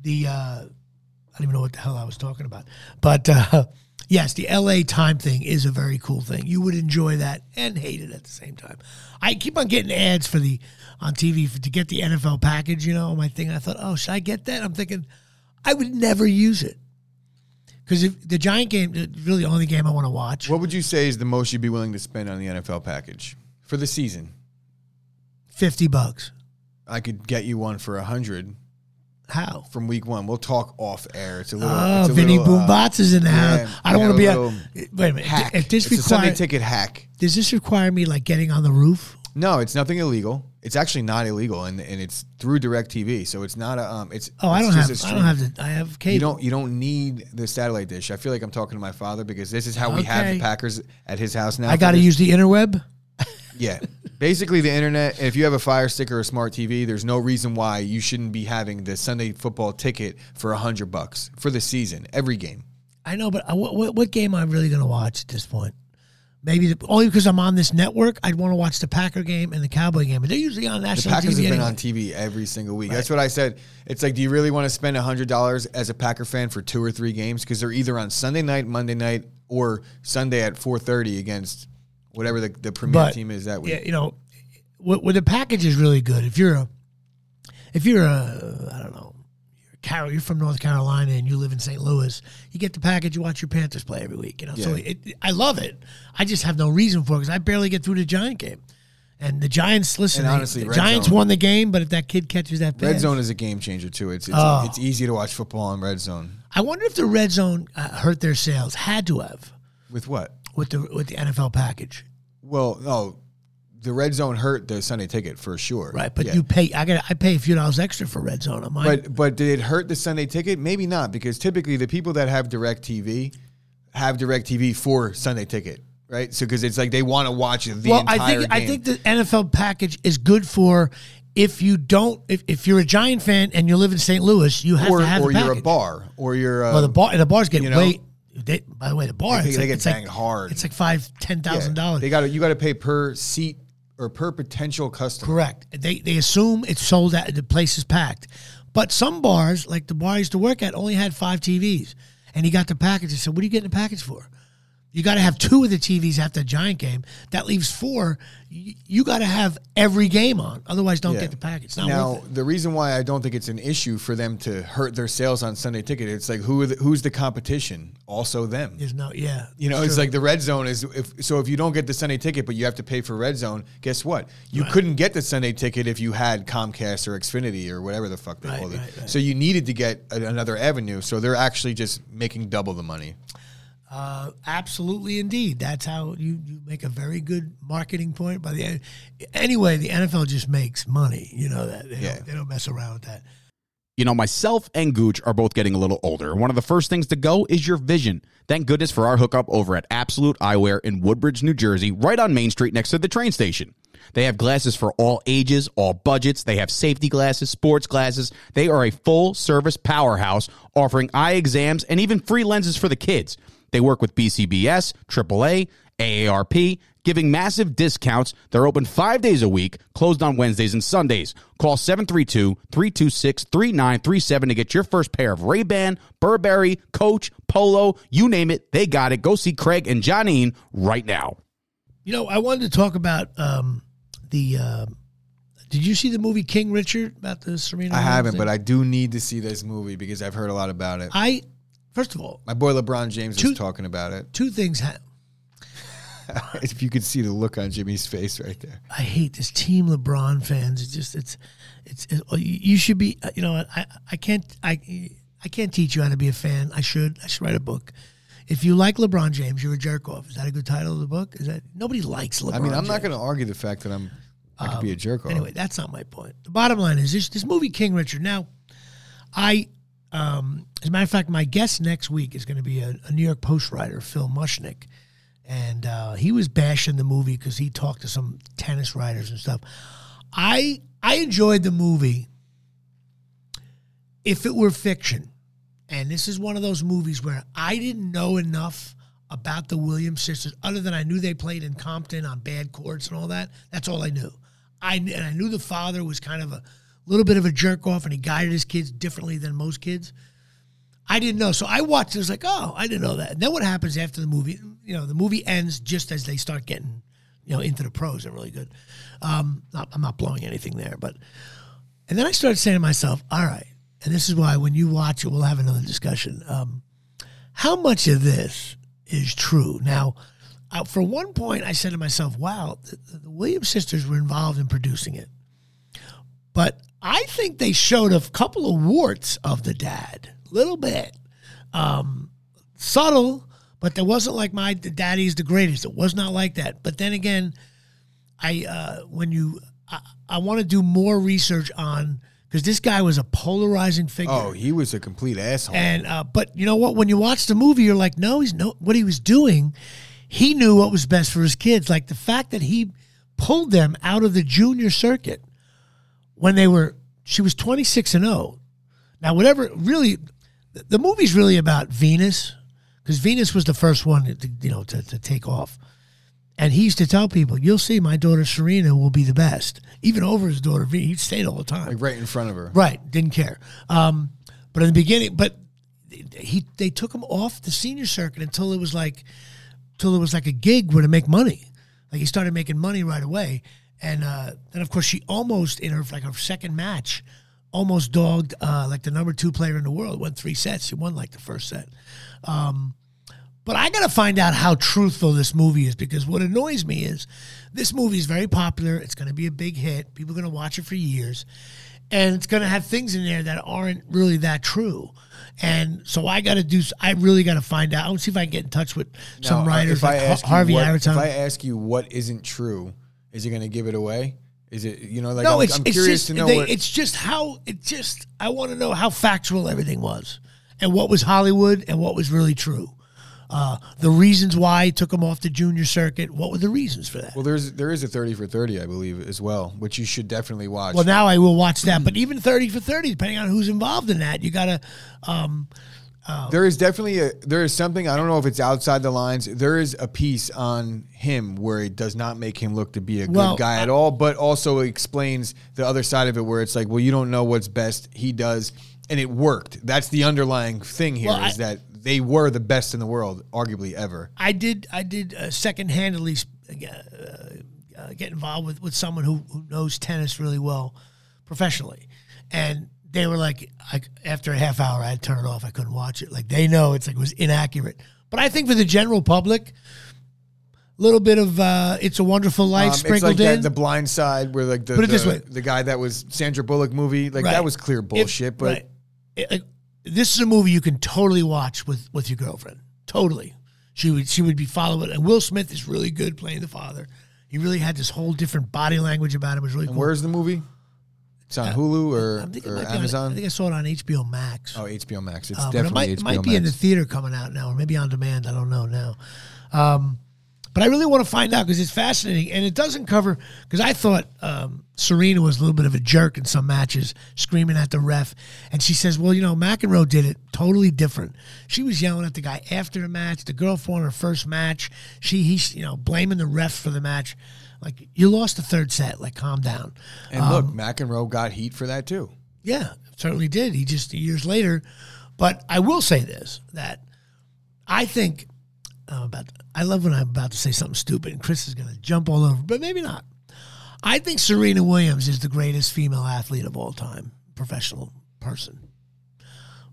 the uh, I don't even know what the hell I was talking about. But uh, yes, the LA time thing is a very cool thing. You would enjoy that and hate it at the same time. I keep on getting ads for the on TV for, to get the NFL package. You know, my thing. I thought, oh, should I get that? I'm thinking, I would never use it because if the Giant game is really the only game I want to watch. What would you say is the most you'd be willing to spend on the NFL package for the season? Fifty bucks. I could get you one for a hundred How? from week one. We'll talk off air. It's a little. Oh, it's a Vinny little, uh, is in the house. yeah, I don't want to be a. Wait a minute. hack. If this it's a Sunday ticket hack. does this require me like getting on the roof? No, it's nothing illegal. It's actually not illegal, and, and it's through DirecTV, so it's not a. Um, it's Oh, I don't have. I don't have the. I have cable. You don't. You don't need the satellite dish. I feel like I'm talking to my father because this is how we have the Packers at his house now. I got to use the interweb. Yeah, basically the internet. If you have a Fire Stick or a smart TV, there's no reason why you shouldn't be having the Sunday football ticket for a hundred bucks for the season, every game. I know, but I, what, what what game am I really going to watch at this point? Maybe the, only because I'm on this network. I'd want to watch the Packer game and the Cowboy game, but they're usually on The Packers TV have been anyway. on TV every single week. That's what I said. It's like, do you really want to spend hundred dollars as a Packer fan for two or three games because they're either on Sunday night, Monday night, or Sunday at four thirty against whatever the, the premier But, team is that week. Yeah, you know, what, what the package is really good. If you're a, if you're a, I don't know, you're, Carol, you're from North Carolina and you live in St. Louis, you get the package. You watch your Panthers play every week. You know, so it, I love it. I just have no reason for it because I barely get through the Giant game. And the Giants, listen, And honestly, the Red Giants Zone- won the game, but if that kid catches that pass, Red Zone is a game changer too. It's it's, Oh. it's easy to watch football on Red Zone. I wonder if the Red Zone uh, hurt their sales. Had to have With what? With the with the NFL package, Well, no, the Red Zone hurt the Sunday ticket for sure. right? But Yeah. you pay. I got. I pay a few dollars extra for Red Zone on mine. But but did it hurt the Sunday ticket? Maybe not, because typically the people that have Direct TV have Direct TV for Sunday ticket, right? So because it's like they want to watch the well, entire I think game. I think the NFL package is good for if you don't if, if you're a Giant fan and you live in St. Louis, you have or to have or you're a bar or you're a, Well, the um, bar and the bars get you know, way. They, by the way, the bar They- it's they like, get it's like- hard. It's like five, ten thousand yeah, dollars. They got to you got to pay per seat or per potential customer. Correct. They they assume it's sold out. The place is packed, but some bars, like the bar I used to work at, only had five TVs, and he got the package. I said, "What are you getting the package for?" You got to have two of the TVs after the Giant game. That leaves four. You, you got to have every game on, otherwise, don't Yeah. get the package. Not Now, the reason why I don't think it's an issue for them to hurt their sales on Sunday ticket, it's like who are the, who's the competition? Also them. There's no, yeah. You know, it's like the red zone is if so if you don't get the Sunday ticket but you have to pay for red zone, guess what? You couldn't get the Sunday ticket if you had Comcast or Xfinity or whatever the fuck they Right, called it. right, right. So you needed to get a, another avenue. So they're actually just making double the money. Uh, absolutely, indeed. That's how you, you make a very good marketing point. By the anyway, the NFL just makes money. You know that they, Yeah. don't, they don't mess around with that. You know, myself and Gooch are both getting a little older. and One of the first things to go is your vision. Thank goodness for our hookup over at Absolute Eyewear in Woodbridge, New Jersey, right on Main Street next to the train station. They have glasses for all ages, all budgets. They have safety glasses, sports glasses. They are a full service powerhouse offering eye exams and even free lenses for the kids. They work with BCBS, AAA, AARP, giving massive discounts. They're open five days a week, closed on Wednesdays and Sundays. Call 732-326-3937 to get your first pair of Ray-Ban, Burberry, Coach, Polo, you name it, they got it. Go see Craig and Johnine right now. You know, I wanted to talk about um, the. Uh, did you see the movie King Richard about the Serena? I Williams haven't, thing? but I do need to see this movie because I've heard a lot about it. I first of all, My boy LeBron James Two- was talking about it. two things. Ha- if you could see the look on Jimmy's face right there. I hate this team LeBron fans. It's just it's it's, it's you should be. Uh, you know, I I can't I I can't teach you how to be a fan. I should I should write a book. If you like LeBron James, you're a jerk off. Is that a good title of the book? Is that nobody likes LeBron? I mean, I'm not going to argue the fact that I'm I could be a jerk um, off. Anyway, that's not my point. The bottom line is this: this movie King Richard. Now, I, um, as a matter of fact, my guest next week is going to be a, a New York Post writer, Phil Mushnick, and uh, he was bashing the movie because he talked to some tennis writers and stuff. I I enjoyed the movie. If it were fiction, and this is one of those movies where I didn't know enough about the Williams sisters, other than I knew they played in Compton on bad courts and all that. That's all I knew. I and I knew the father was kind of a little bit of a jerk off, and he guided his kids differently than most kids. I didn't know, so I watched. It was like, oh, I didn't know that. And then what happens after the movie? You know, the movie ends just as they start getting, you know, into the pros. They're really good. Um, I'm not blowing anything there, but and then I started saying to myself, all right, and this is why when you watch it, we'll have another discussion. Um, how much of this is true? Now, for one point, I said to myself, wow, the, the Williams sisters were involved in producing it. But I think they showed a couple of warts of the dad, a little bit. Um, subtle, but there wasn't like my daddy's the greatest. It was not like that. But then again, I uh, when you I, I want to do more research on because this guy was a polarizing figure. Oh, he was a complete asshole. And uh, but you know what? When you watch the movie, you're like, no, he's no. What he was doing, he knew what was best for his kids. Like the fact that he pulled them out of the junior circuit when they were. She was 26 and 0. Now, whatever. Really, the- the movie's really about Venus because Venus was the first one to you know to, to take off. And he used to tell people, "You'll see, my daughter Serena will be the best, even over his daughter V." He'd say it all the time. like right in front of her. Right, didn't care. Um, but in the beginning, but he they took him off the senior circuit until it was like, till it was like a gig where to make money. Like he started making money right away, and uh, then of course she almost in her like her second match, almost dogged uh, like the number two player in the world. Won three sets. She won like the first set. Um, but I got to find out how truthful this movie is because what annoys me is this movie is very popular. It's going to be a big hit. People are going to watch it for years. And it's going to have things in there that aren't really that true. And so I got to do, I really got to find out. I want to see if I can get in touch with some Now, uh, writers like Harvey what, If I ask you what isn't true, is he going to give it away? Is it you know like no, I'm, it's, I'm it's curious just, to know they- it's just how, it just, I want to know how factual everything was and what was Hollywood and what was really true. Uh, the reasons why he took him off the junior circuit. What were the reasons for that? Well, there's there is a thirty for thirty, I believe, as well, which you should definitely watch. Well, now I will watch that. But even 30 for 30, depending on who's involved in that, you got to. Um, there is definitely a there is something I don't know if it's outside the lines. There is a piece on him where it does not make him look to be a good guy at all, but also explains the other side of it where it's like, well, you don't know what's best. He does, and it worked. That's the underlying thing here is Well, I- that they were the best in the world, arguably ever. I did I did uh, second handedly uh, uh, get involved with, with someone who, who knows tennis really well professionally. And they were like, I, after a half hour, I had to turn it off. I couldn't watch it. Like they know it's like it was inaccurate. But I think for the general public, a little bit of uh, "It's a Wonderful Life" Um, it's sprinkled like in. that, the Blind Side, where like the Put it this the, way. the guy that was Sandra Bullock movie, like Right. that was clear bullshit. If- but right. It- it- this is a movie you can totally watch with with your girlfriend. Totally, she would she would be following. And Will Smith is really good playing the father. He really had this whole different body language about him. It was really and cool. where's the movie? It's on Hulu or, I think it or might be on- Amazon. I think I saw it on HBO Max. oh, HBO Max. It's Uh, but it definitely might, it HBO might Max. be in the theater coming out now, or maybe on demand. I don't know now. Um, But I really want to find out because it's fascinating, and it doesn't cover. Because I thought um, Serena was a little bit of a jerk in some matches, screaming at the ref, and she says, "Well, you know, McEnroe did it totally different. She was yelling at the guy after the match. The girl won her first match. She, he's, you know, blaming the ref for the match." Like you lost the third set. Like calm down. And look, um, McEnroe got heat for that too. Yeah, certainly did. He just years later. But I will say this that I think I'm about. I love when I'm about to say something stupid, and Chris is going to jump all over, but maybe not. I think Serena Williams is the greatest female athlete of all time, professional person.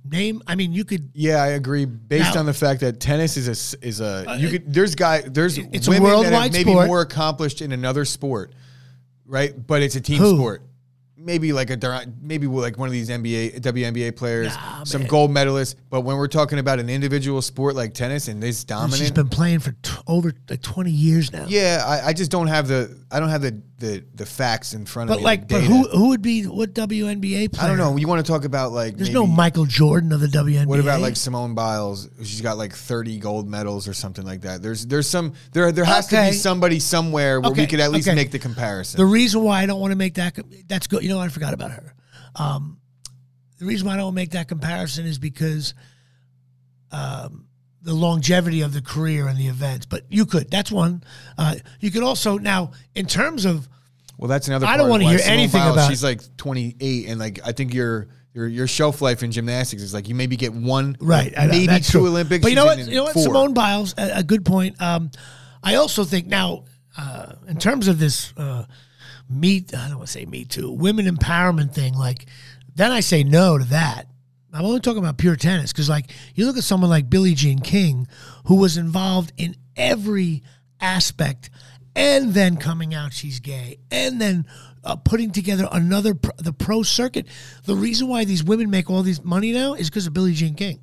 Name, I mean, you could. Yeah, I agree. Based Now- on the fact that tennis is a is a uh, you could there's guy there's It's a women that worldwide have maybe sport. more accomplished in another sport, right? But it's a team Who? sport. Maybe like a maybe like one of these NBA WNBA players, Nah, some man. gold medalists. But when we're talking about an individual sport like tennis and this She's dominant, been playing for t- over like 20 years now. yeah, I, I just don't have the I don't have the the, the facts in front of but me. like, the but data. who who would be what WNBA player? I don't know. You want to talk about like There's maybe- no Michael Jordan of the WNBA. What about like Simone Biles? She's got like 30 gold medals or something like that. There's there's some there there has to Okay. be somebody somewhere where we Okay, could at least okay. make the comparison. The reason why I don't want to make that that's good. You know, I forgot about her. Um, the reason why I don't make that comparison is because um, the longevity of the career and the events. But you could. That's one. Uh, you could also now in terms of well, that's another. I don't wanna hear Simone anything Biles, about- She's like 28, and like I think your your your shelf life in gymnastics is like you maybe get one, right, know, maybe two true. Olympics. But you know what? You know what? four. Simone Biles, a, a good point. Um, I also think now, uh, in terms of this uh, meet, I don't want to say me too, women empowerment thing. Like, then I say no to that. I'm only talking about pure tennis because, like, you look at someone like Billie Jean King, who was involved in every aspect, and then coming out she's gay, and then uh, putting together another pro, the pro circuit. The reason why these women make all these money now is because of Billie Jean King.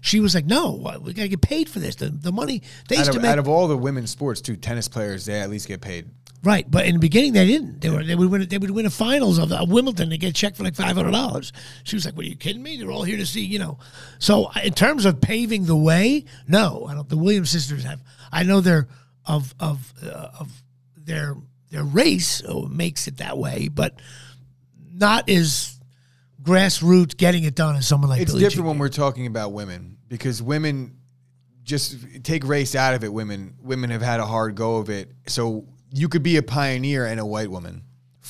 She was like, "No, we gotta get paid for this. The, the money they Out used of, to make out of all the women's sports, too, tennis players they at least get paid. Right, but in the beginning they didn't. They were they would win they would win a finals of, of Wimbledon and get checked for like five hundred dollars. She was like, "What are you kidding me? They're all here to see you know." So in terms of paving the way, no, I don't. The Williams sisters have. I know they're of of uh, of their their race makes it that way, but not as grassroots getting it done as someone like It's Billie different Jean. when we're talking about women because women just take race out of it. Women women have had a hard go of it, so you could be a pioneer and a white woman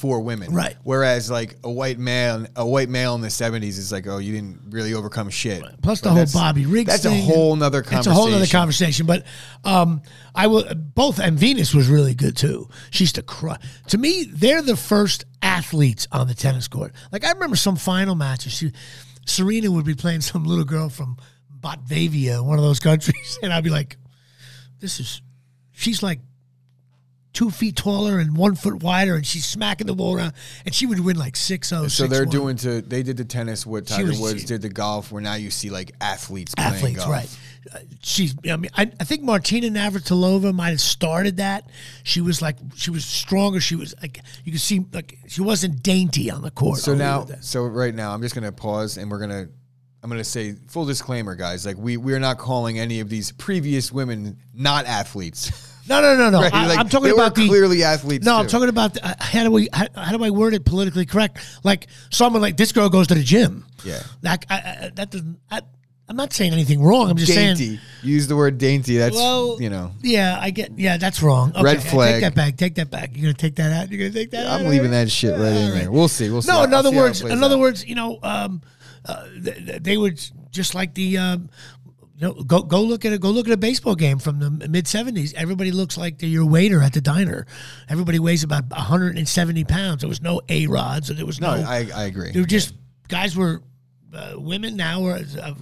for women, Right. Whereas like a white man, a white male in the seventies is like, oh, you didn't really overcome shit. Plus the whole Bobby Riggs. That's thing. a whole nother conversation. It's a whole nother conversation. But um, I will both and Venus was really good too. She used to cry. To me, they're the first athletes on the tennis court. Like I remember some final matches. She, Serena would be playing some little girl from Botvavia, one of those countries, and I'd be like, "This is." She's like two feet taller and one foot wider, and she's smacking the ball around, and she would win like six zero. So they're doing to they did the tennis what Tiger was- Woods did the golf where now you see like athletes playing athletes, golf. right? Uh, she's. I mean, I, I think Martina Navratilova might have started that. She was like, she was stronger. She was like, you could see like she wasn't dainty on the court. So I'll now, so right now, I'm just gonna pause and we're gonna, I'm gonna say full disclaimer, guys. Like we we are not calling any of these previous women not athletes. no, no, no, no. Right? I, Like, am talking they about the clearly athletes. No, I'm talking about the, uh, how do we how, how do I word it politically correct? Like someone like this girl goes to the gym. Yeah. Like I, I, that doesn't. I, I'm not saying anything wrong. I'm just saying. dainty. Use the word dainty. That's Well, you know. Yeah, I get. Yeah, that's wrong. Okay, Red flag. Take that back. Take that back. You're gonna take that out. You're gonna take that out. I'm leaving that shit right in there. We'll see. We'll see. No, in other see how it words, in other out. words, you know, um, uh, th- th- they would just like the, um, you know, go go look at it. Go look at a baseball game from the mid '70s. Everybody looks like they're your waiter at the diner. Everybody weighs about 170 pounds. There was no a rods, there was No, no. I, I agree. they were just guys were uh, women now are uh,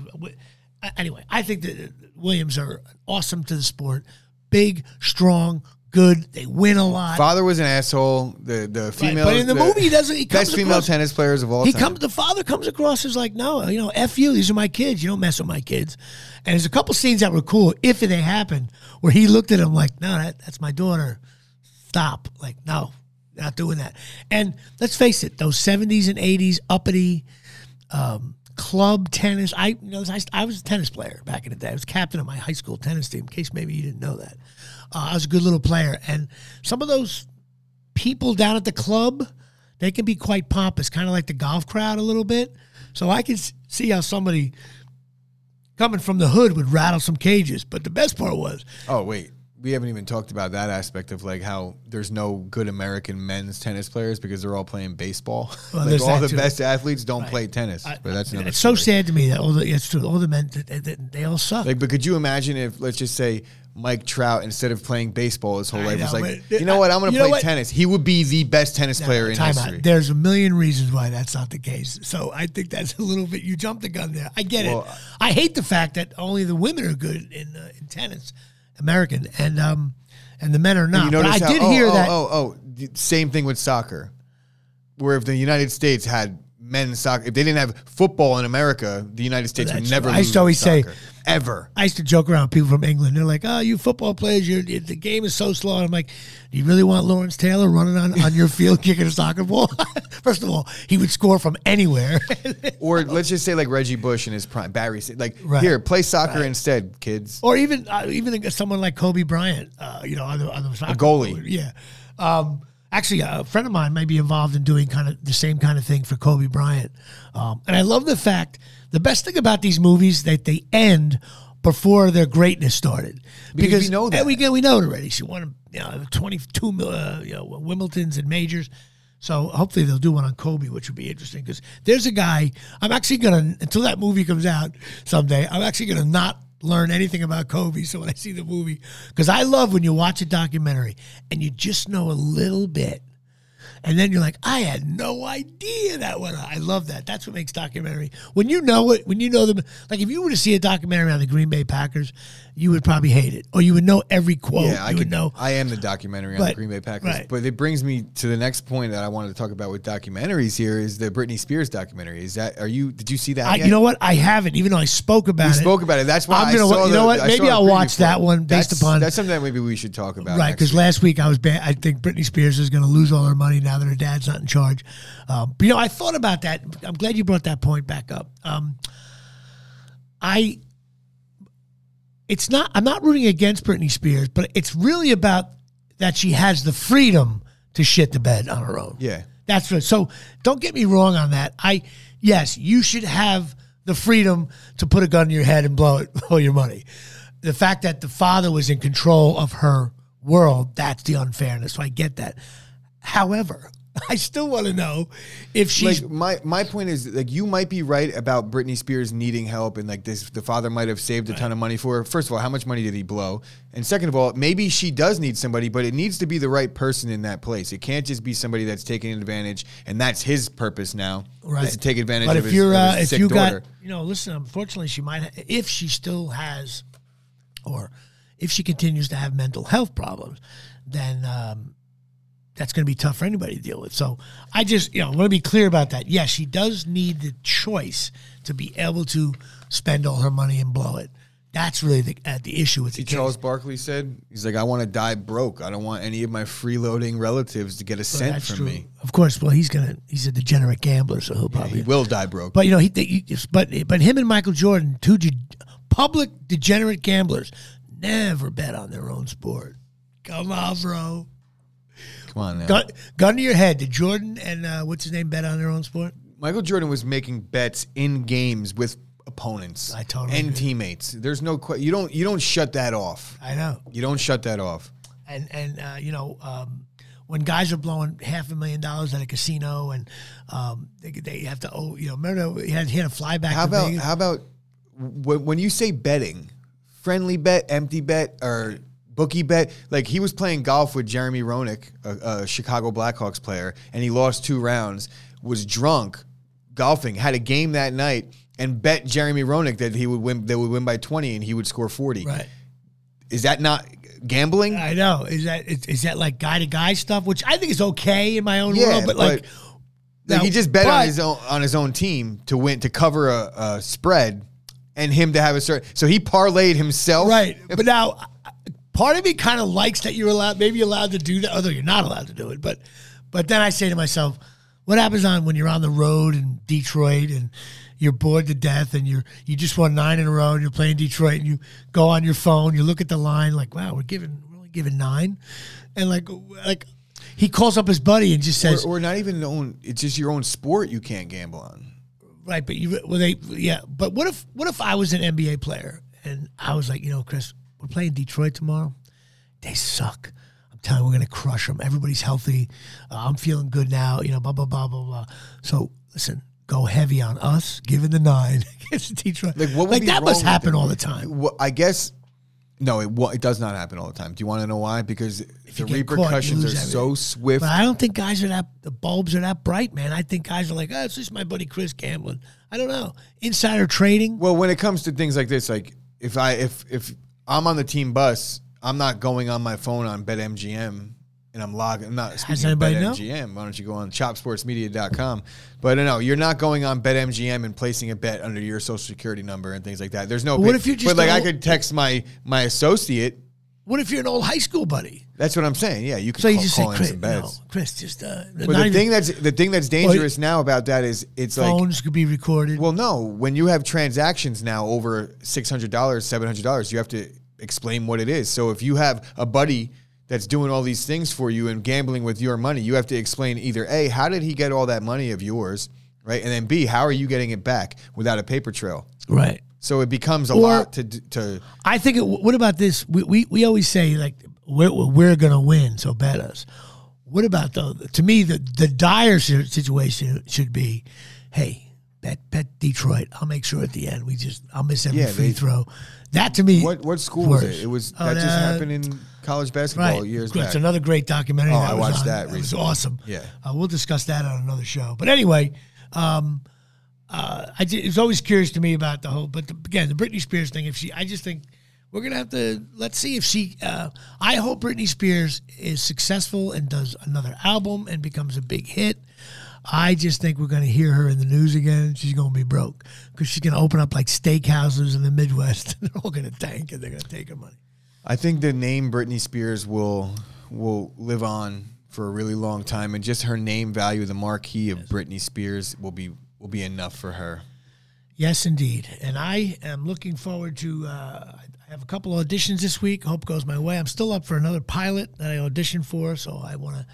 uh, anyway. I think that Williams are awesome to the sport. Big, strong, good. They win a lot. Father was an asshole. The the female, but in the movie, he doesn't- he best comes female across- tennis players of all he time. comes. The father comes across as like, no, you know, f you. These are my kids. You don't mess with my kids. And there's a couple scenes that were cool, if they happened, where he looked at him like, no, that, that's my daughter. Stop. Like, no, not doing that. And let's face it, those 70s and 80s uppity, um, club tennis. I you know I, I was a tennis player back in the day. I was captain of my high school tennis team. In case maybe you didn't know that, uh, I was a good little player. And some of those people down at the club, they can be quite pompous, kind of like the golf crowd a little bit. So I can see how somebody coming from the hood would rattle some cages. But the best part was Oh wait, we haven't even talked about that aspect of like how there's no good American men's tennis players because they're all playing baseball. Well, like all the too. best athletes don't play tennis. but that's another. it's so sad to me that all the it's true all the men they, they, they all suck. Like, but could you imagine if, let's just say, Mike Trout, instead of playing baseball his whole I life, was know, like, but- you know what, I'm going to play tennis. He would be the best tennis player in Time history. out. There's a million reasons why that's not the case. So I think that's a little bit you jumped the gun there. I get Well, it. I hate the fact that only the women are good in uh, in tennis, American, and um and the men are not. You But I how- did oh, hear oh, that. Oh, oh, same thing with soccer. Where if the United States had men's soccer, if they didn't have football in America, the United States would never. true. I used lose to always say- ever. I used to joke around people from England. They're like, "Oh, you football players, you're, the game is so slow." I'm like, "Do you really want Lawrence Taylor running on, on your field kicking a soccer ball?" First of all, he would score from anywhere. Or let's just say like Reggie Bush in his prime, Barry. Like Right. here, play soccer instead, kids. or even uh, even someone like Kobe Bryant, uh, you know, on the, on the soccer goalie. field. Yeah. Um, actually, a friend of mine may be involved in doing kind of the same kind of thing for Kobe Bryant. Um, and I love the fact the best thing about these movies that they end before their greatness started Because we know that. we we know it already. She won you know twenty two uh, you know Wimbledon's and majors. So hopefully they'll do one on Kobe, which would be interesting because there's a guy. I'm actually gonna until that movie comes out someday. I'm actually gonna not learn anything about Kobe. So when I see the movie, because I love when you watch a documentary and you just know a little bit, and then you're like, I had no idea that went on. I love that. That's what makes documentary. When you know it, when you know them, like if you were to see a documentary on the Green Bay Packers, you would probably hate it, or you would know every quote. Yeah, I you could know. I am the documentary on the But- Green Bay Packers. right. But it brings me to the next point that I wanted to talk about with documentaries. Here is the Britney Spears documentary. Is that are you? Did you see that? I, you know what? I haven't, even though I spoke about We it. spoke about it. That's why I'm gonna- you know the- what? Maybe I'll watch that one based That's- upon- That's something that maybe we should talk about. Right, because last week I was bad. I think Britney Spears is going to lose all her money now that her dad's not in charge. Um, but you know, I thought about that. I'm glad you brought that point back up. Um, I, it's not. I'm not rooting against Britney Spears, but it's really about that she has the freedom to shit the bed on her own. Yeah. That's right. So don't get me wrong on that. I yes, you should have the freedom to put a gun in your head and blow it all your money. The fact that the father was in control of her world, that's the unfairness. So I get that. However, I still want to know if she's like my my point is like you might be right about Britney Spears needing help and like this the father might have saved a ton of money for her. First of all, how much money did he blow? And second of all, maybe she does need somebody, but it needs to be the right person in that place. It can't just be somebody that's taking advantage and that's his purpose now. right Is to take advantage But of if his, you're uh, his if sick you daughter. got you know, listen. Unfortunately, she might if she still has, or if she continues to have mental health problems, then. Um, that's going to be tough for anybody to deal with. So I just, you know, want to be clear about that. Yes, she does need the choice to be able to spend all her money and blow it. That's really the, uh, the issue with the case. Charles Barkley said, he's like, I want to die broke. I don't want any of my freeloading relatives to get a cent That's from true. me. Of course. Well, he's gonna. He's a degenerate gambler, so he'll probably. He will die broke. But you know, he, he but but him and Michael Jordan, two de- public degenerate gamblers, never bet on their own sport. Come on, bro. Come on now. Gun, gun to your head. Did Jordan and uh, what's his name bet on their own sport? Michael Jordan was making bets in games with opponents I totally and agree. teammates. There's no que- you don't you don't shut that off. I know. You don't shut that off. and and uh, you know um, when guys are blowing half a million dollars at a casino and um, they, they have to owe you know remember he had, he had to fly How about how about when, when you say betting, friendly bet, empty bet, or bookie bet? Like he was playing golf with Jeremy Roenick, a, a Chicago Blackhawks player, and he lost two rounds. Was drunk, golfing, had a game that night, and bet Jeremy Roenick that he would win. They would win by twenty, and he would score forty. right Is that not gambling? I know is that is, is that like guy to guy stuff which I think is okay in my own Yeah, world but like Like now- he just bet on his own on his own team to win to cover a, a spread, and him to have a certain. So he parlayed himself. right but now part of me kind of likes that you're allowed maybe you're allowed to do that although you're not allowed to do it but but then I say to myself what happens on when you're on the road in Detroit and you're bored to death and you're you just won nine in a row and you're playing Detroit and you go on your phone, you look at the line like, wow, we're giving we're only giving nine, and like like he calls up his buddy and just says, or, or not even own. It's just your own sport you can't gamble on. right, but you well they yeah, but what if what if I was an NBA player and I was like, you know, Chris, we're playing Detroit tomorrow. They suck. I'm telling you, we're gonna crush them. Everybody's healthy. Uh, I'm feeling good now. You know, blah blah blah blah blah. So listen, go heavy on us. Give it the nine against Detroit. Like, what would like be that must happen all the time. Well, I guess no, it it does not happen all the time. Do you want to know why? Because the you caught, repercussions are lose so swift. But I don't think guys are that the bulbs are that bright, man. I think guys are like, oh, it's just my buddy Chris gambling. I don't know. Insider trading. Well, when it comes to things like this, like if I if if I'm on the team bus, I'm not going on my phone on BetMGM and I'm logging. I'm not speaking of anybody know? BetMGM. Why don't you go on ChopSportsMedia.com? But no, you're not going on BetMGM and placing a bet under your social security number and things like that. There's no. But what if you're just But like I could text my my associate. What if you're an old high school buddy? That's what I'm saying. Yeah, you can So you call, just say, call in Chris, some no, bets. Chris, just uh, But not the even- thing that's the thing that's dangerous now about that is it's like phones could be recorded. Well, no. When you have transactions now over six hundred dollars, seven hundred dollars, you have to explain what it is. So if you have a buddy that's doing all these things for you and gambling with your money, you have to explain either a how did he get all that money of yours, right, and then b how are you getting it back without a paper trail. right. So it becomes a Or- lot to to. I think. It, what about this? We, we we always say like we're we're gonna win, so bet us. What about though? To me, the the dire situation should be, hey, bet bet Detroit. I'll make sure at the end we just I'll miss every Yeah, free they- throw. That to me, What what school was it? It was Oh, that just happened in college basketball Right, years It's another great documentary. Oh, that I was watched on. that It was awesome. Yeah. uh, we'll discuss that on another show. But anyway, um, uh, I ju- it's always curious to me about the whole. But the, again, the Britney Spears thing. If she, I just think we're gonna have to let's see if she. Uh, I hope Britney Spears is successful and does another album and becomes a big hit. I just think we're going to hear her in the news again. She's going to be broke because she's going to open up like steakhouses in the Midwest. and they're all going to tank and they're going to take her money. I think the name Britney Spears will will live on for a really long time, and just her name value, the marquee of Britney Spears, will be will be enough for her. Yes, indeed. And I am looking forward to. Uh, I have a couple auditions this week. Hope goes my way. I'm still up for another pilot that I auditioned for, so I want to.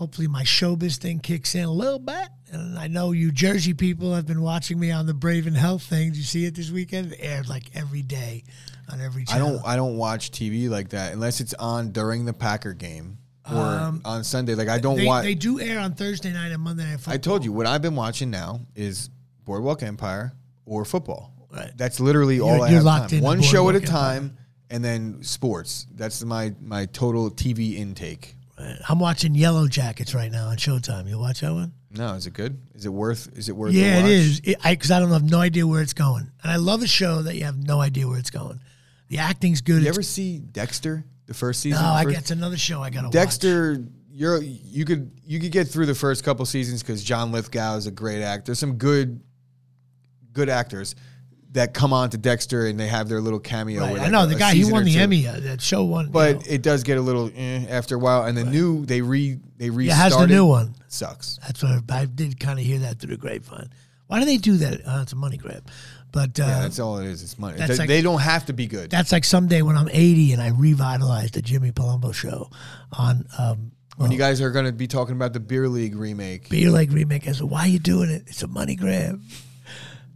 Hopefully, my showbiz thing kicks in a little bit. And I know you Jersey people have been watching me on the Brave and Health thing. Did you see it this weekend? It aired like every day on every I channel. don't I don't watch TV like that unless it's on during the Packer game or on Sunday. Like I don't Um, They, watch. they do air on Thursday night and Monday night. Football. I told you what I've been watching now is Boardwalk Empire or football. Right. That's literally all You're- I you're have locked time. One show at a Boardwalk Empire. time, and then sports. That's my my total TV intake. I'm watching Yellow Jackets right now on Showtime. You watch that one? No, is it good? Is it worth? Is it worth? Yeah, the it watch? is. It, I because I don't have no idea where it's going, and I love a show that you have no idea where it's going. The acting's good. You It's- ever see Dexter? The first season. no, I First- get it's another show I gotta watch. Dexter, you're you could you could get through the first couple seasons because John Lithgow is a great actor. There's some good good actors that come on to Dexter and they have their little cameo. Right. with I know the guy. He won the two. Emmy. Uh, that show won. you But know. it does get a little eh, after a while, and the new they re they yeah, restarted. has the new one. Sucks. That's what I, I did kind of hear that through the grapevine. Why do they do that? Uh, it's a money grab. But uh, Yeah, that's all it is. It's money. They, like- they don't have to be good. that's like someday when I'm 80 and I revitalize the Jimmy Palumbo show on um, when you guys are going to be talking about the beer league remake. Beer Lake remake. I said, "Why are you doing it? It's a money grab."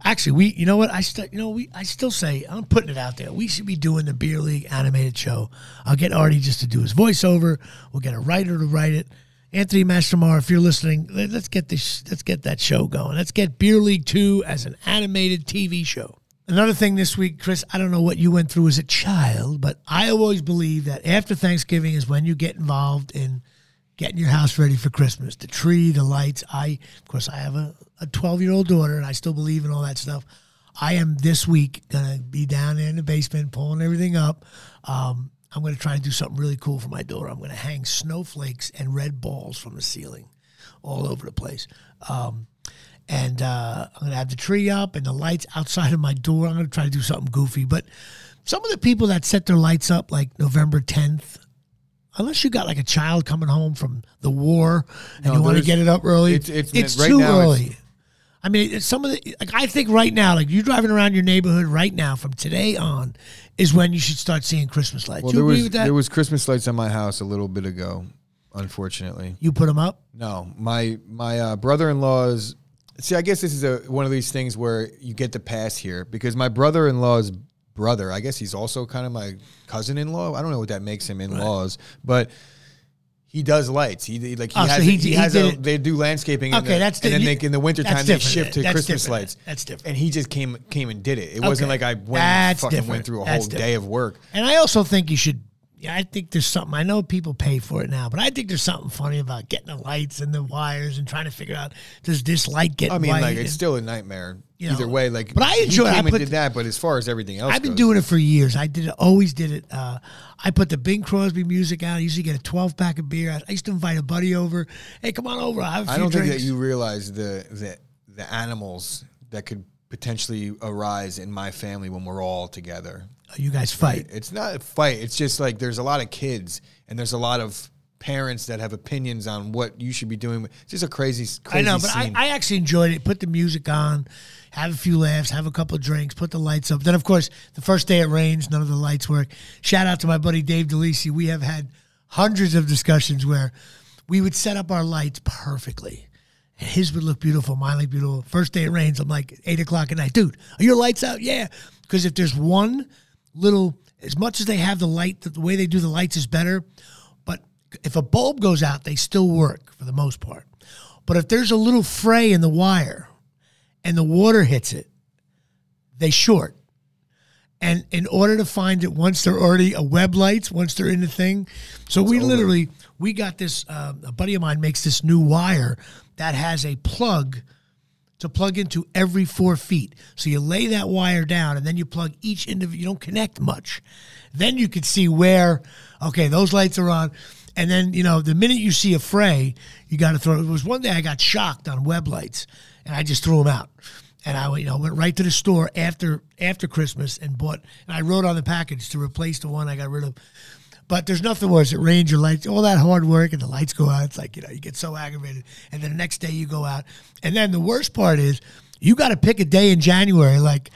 Actually, we, you know what? I still, you know, we, I still say I'm putting it out there. We should be doing the Beer League animated show. I'll get Artie just to do his voiceover. We'll get a writer to write it. Anthony Mastermar, if you're listening, let- let's get this, let's get that show going. Let's get Beer League Two as an animated TV show. Another thing this week, Chris, I don't know what you went through as a child, but I always believe that after Thanksgiving is when you get involved in getting your house ready for Christmas, the tree, the lights. I, of course, I have a, a 12 year old daughter and I still believe in all that stuff. I am this week going to be down in the basement pulling everything up. Um, I'm going to try and do something really cool for my daughter. I'm going to hang snowflakes and red balls from the ceiling all over the place. Um, and uh, I'm going to have the tree up and the lights outside of my door. I'm going to try to do something goofy. But some of the people that set their lights up like November 10th, unless you got like a child coming home from the war and No, you want to get it up early, it's- it's- it's right too now it's- early. I mean, it's some of the like I think right now, like you're driving around your neighborhood right now from today on, is when you should start seeing Christmas lights. Well, you there agree was with that? there was Christmas lights on my house a little bit ago. Unfortunately, you put them up. no. My my uh, brother-in-law's. See, I guess this is a one of these things where you get the pass here because my brother-in-law's brother. I guess he's also kind of my cousin-in-law. I don't know what that makes him in-laws, but. He does lights. He like he Oh, so has. he- he, he has a, They do landscaping. in Okay, the- that's and then di- they, in the wintertime they shift to. That's Christmas different lights. That's different. And he just came came and did it. It wasn't like I went fucking different. went through a That's whole different. day of work. And I also think you should. I think there's something. I know people pay for it now, but I think there's something funny about getting the lights and the wires and trying to figure out does this light get I mean, like it's And- still a nightmare You either way. Like, but I enjoy it. came I and put- did that, but as far as everything else, I've been goes- doing it for years. I did it, always did it. Uh, I put the Bing Crosby music out. I usually get a 12 pack of beer. I, I used to invite a buddy over. Hey, come on over. I'll have a few I don't drinks. think that you realize the the the animals that could potentially arise in my family when we're all together. You guys fight. It's not a fight. It's just like there's a lot of kids and there's a lot of parents that have opinions on what you should be doing. It's just a crazy, crazy I know, but I. I actually enjoyed it. Put the music on, have a few laughs, have a couple of drinks, put the lights up. Then, of course, the first day it rains, none of the lights work. Shout out to my buddy Dave DeLisi. We have had hundreds of discussions where we would set up our lights perfectly. And his would look beautiful, mine look beautiful. First day it rains, I'm like eight o'clock at night, dude. Are your lights out? Yeah, because if there's one little, as much as they have the light, the way they do the lights is better. But if a bulb goes out, they still work for the most part. But if there's a little fray in the wire and the water hits it, they short. And in order to find it, once they're already a web lights, once they're in the thing, so we literally we got this. Uh, a buddy of mine makes this new wire that has a plug to plug into every four feet. So you lay that wire down, and then you plug each individual. You don't connect much. Then you could see where, okay, those lights are on. And then you know the minute you see a fray, you got to throw. It was one day I got shocked on web lights, and I just threw them out. And I you know went right to the store after after Christmas and bought. And I wrote on the package to replace the one I got rid of. But there's nothing worse. It rains, your lights, all that hard work, and the lights go out. It's like, you know, you get so aggravated. And then the next day you go out. And then the worst part is you got to pick a day in January. Like,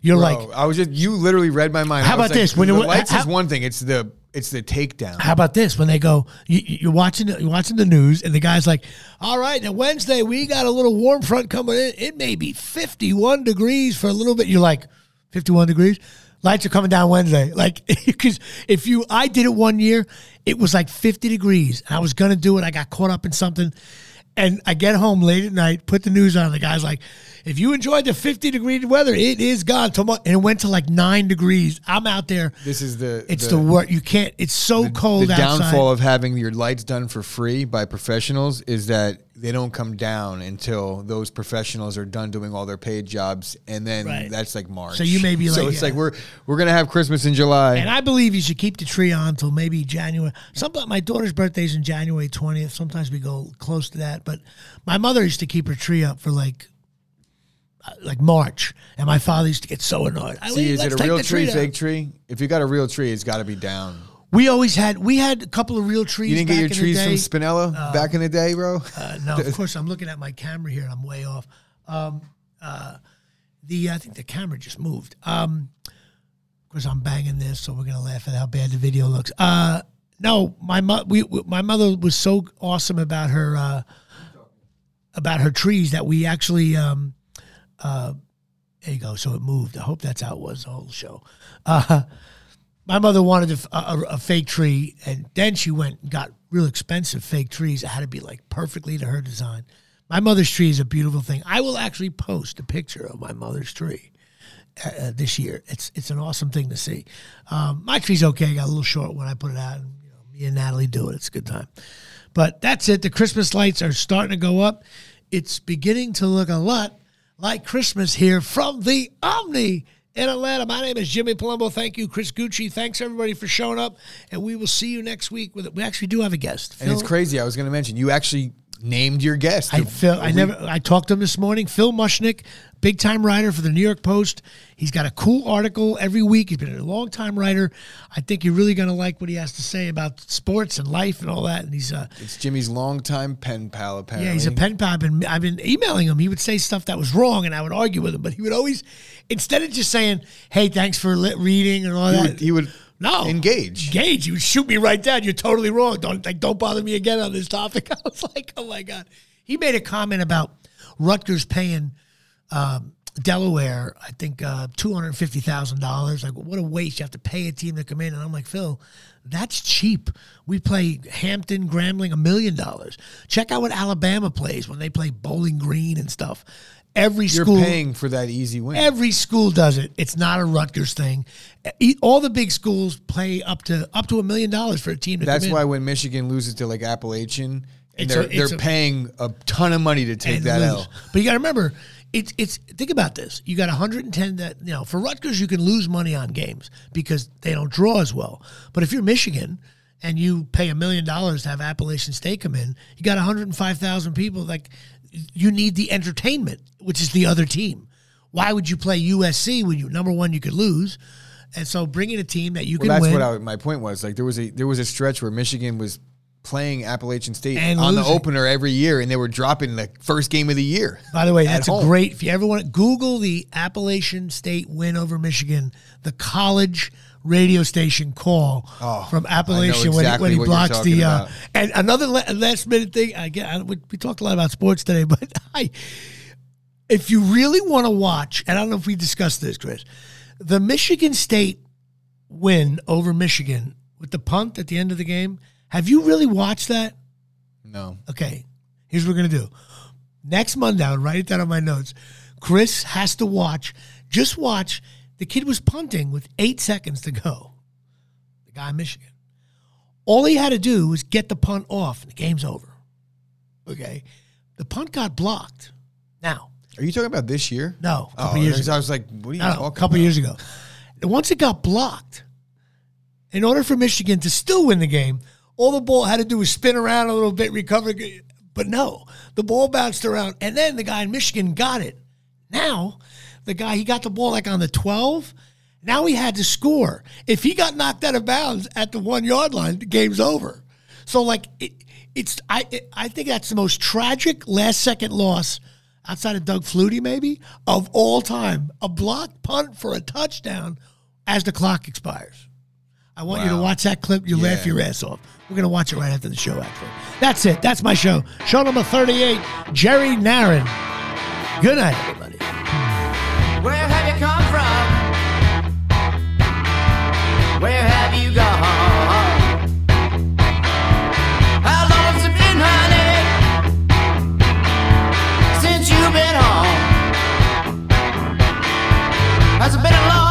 you're Bro, like, I was just you literally read my mind. How about like, this? When the it- lights how- is one thing. It's the it's the takedown. how about this? When they go, you, you're watching, you're watching the news, and the guy's like, "All right, now Wednesday we got a little warm front coming in. It may be 51 degrees for a little bit." You're like, "51 degrees." Lights are coming down Wednesday. Like, because if you, I did it one year, it was like 50 degrees, and I was gonna do it. I got caught up in something, and I get home late at night, put the news on. And the guy's like, "If you enjoyed the 50 degree weather, it is gone tomorrow." And it went to like nine degrees. I'm out there. This is the It's the, work. You can't. It's so cold the outside. downfall of having your lights done for free by professionals is that they don't come down until those professionals are done doing all their paid jobs, and then Right. that's like March. So you may be like, so it's yeah. like we're we're gonna have Christmas in July. And I believe you should keep the tree on until maybe January. Sometimes my daughter's birthday's in January twentieth. Sometimes we go close to that. But my mother used to keep her tree up for like uh, like March, and my father used to get so annoyed. I See, mean, is it a real the tree, fake tree? If you got a real tree, it's got to be down. We always had we had a couple of real trees. You didn't get your trees from. Spinella back in the day, bro. Uh, no, of course I'm looking at my camera here and I'm way off. Um, uh, the I think the camera just moved. Um, of course I'm banging this, so we're gonna laugh at how bad the video looks. Uh, no, my mo- we, we- my mother was so awesome about her uh, about her trees that we actually um, uh, there you go. So it moved. I hope that's how it was the whole show. My mother wanted a, a, a fake tree, and then she went and got real expensive fake trees. It had to be like perfectly to her design. My mother's tree is a beautiful thing. I will actually post a picture of my mother's tree uh, uh, this year. It's it's an awesome thing to see. Um, my tree's okay. Got a little short when I put it out. And, you know, me and Natalie do it. It's a good time. But that's it. The Christmas lights are starting to go up. It's beginning to look a lot like Christmas here from the Omni in Atlanta. My name is Jimmy Palumbo. Thank you, Chris Gucci. Thanks everybody for showing up, and we will see you next week. With we actually do have a guest. And it's crazy. I was going to mention you actually named your guest. I Phil, I never. I talked to him this morning. Phil Mushnick, big time writer for the New York Post. He's got a cool article every week. He's been a long time writer. I think you're really going to like what he has to say about sports and life and all that. And he's uh, It's Jimmy's longtime pen pal. Apparently, yeah, he's a pen pal. I've been I've been emailing him. He would say stuff that was wrong, and I would argue with him. But he would always, instead of just saying, "Hey, thanks for lit reading" and all He that, would, he would no engage. Engage. You would shoot me right down. You're totally wrong. Don't like. Don't bother me again on this topic. I was like, oh my god. He made a comment about Rutgers paying um, Delaware, I think uh, two hundred fifty thousand dollars. Like, what a waste! You have to pay a team to come in, and I'm like, Phil, that's cheap. We play Hampton, Grambling, a million dollars. Check out what Alabama plays when they play Bowling Green and stuff. Every You're school paying for that easy win. Every school does it. It's not a Rutgers thing. All the big schools play up to up to a million dollars for a team to That's come in. why when Michigan loses to like Appalachian, and It's they're a- they're a- paying a ton of money to take that lose. L. But you got to remember, it's it's think about this. You got 110 that you know for Rutgers you can lose money on games because they don't draw as well. But if you're Michigan and you pay a million dollars to have Appalachian State come in, you got 105,000 people. Like you need the entertainment, which is the other team. Why would you play USC when you number one you could lose? And so bringing a team that you Well, can that's win. what I, my point was. Like there was a there was a stretch where Michigan was playing Appalachian State And on the losing. opener every year, and they were dropping the first game of the year. By the way, at that's a home. great. If you ever want to Google the Appalachian State win over Michigan, the college radio station call Oh, from I know Appalachian when, he, exactly when he what you're blocks talking the. Uh, about. and another la- last minute thing. I get. I, we, we talked a lot about sports today, but I, if you really want to watch, and I don't know if we discussed this, Chris, the Michigan State win over Michigan with the punt at the end of the game. Have you really watched that? No, Okay, here's what we're gonna do. Next Monday, I'll write it down on my notes. Chris has to watch. Just watch. The kid was punting with eight seconds to go. The guy in Michigan. All he had to do was get the punt off, and the game's over. Okay, the punt got blocked. Now, are you talking about this year? no, a couple Oh, years ago. I was like, what are you No, no, talking a couple about? years ago. Once it got blocked, in order for Michigan to still win the game, all the ball had to do was spin around a little bit, recover. But no, the ball bounced around, and then the guy in Michigan got it. Now, the guy he got the ball like on the twelve. Now he had to score. If he got knocked out of bounds at the one yard line, the game's over. So like it, it's I it, I think that's the most tragic last second loss outside of Doug Flutie maybe of all time. A blocked punt for a touchdown as the clock expires. I want you to watch that clip. You laugh your ass off. We're going to watch it right after the show, actually. That's it. That's my show. Show number 38, Jerry Naren. Good night, everybody. Where have you come from? Where have you gone? How long has it been, honey? Since you've been home? Has it been a long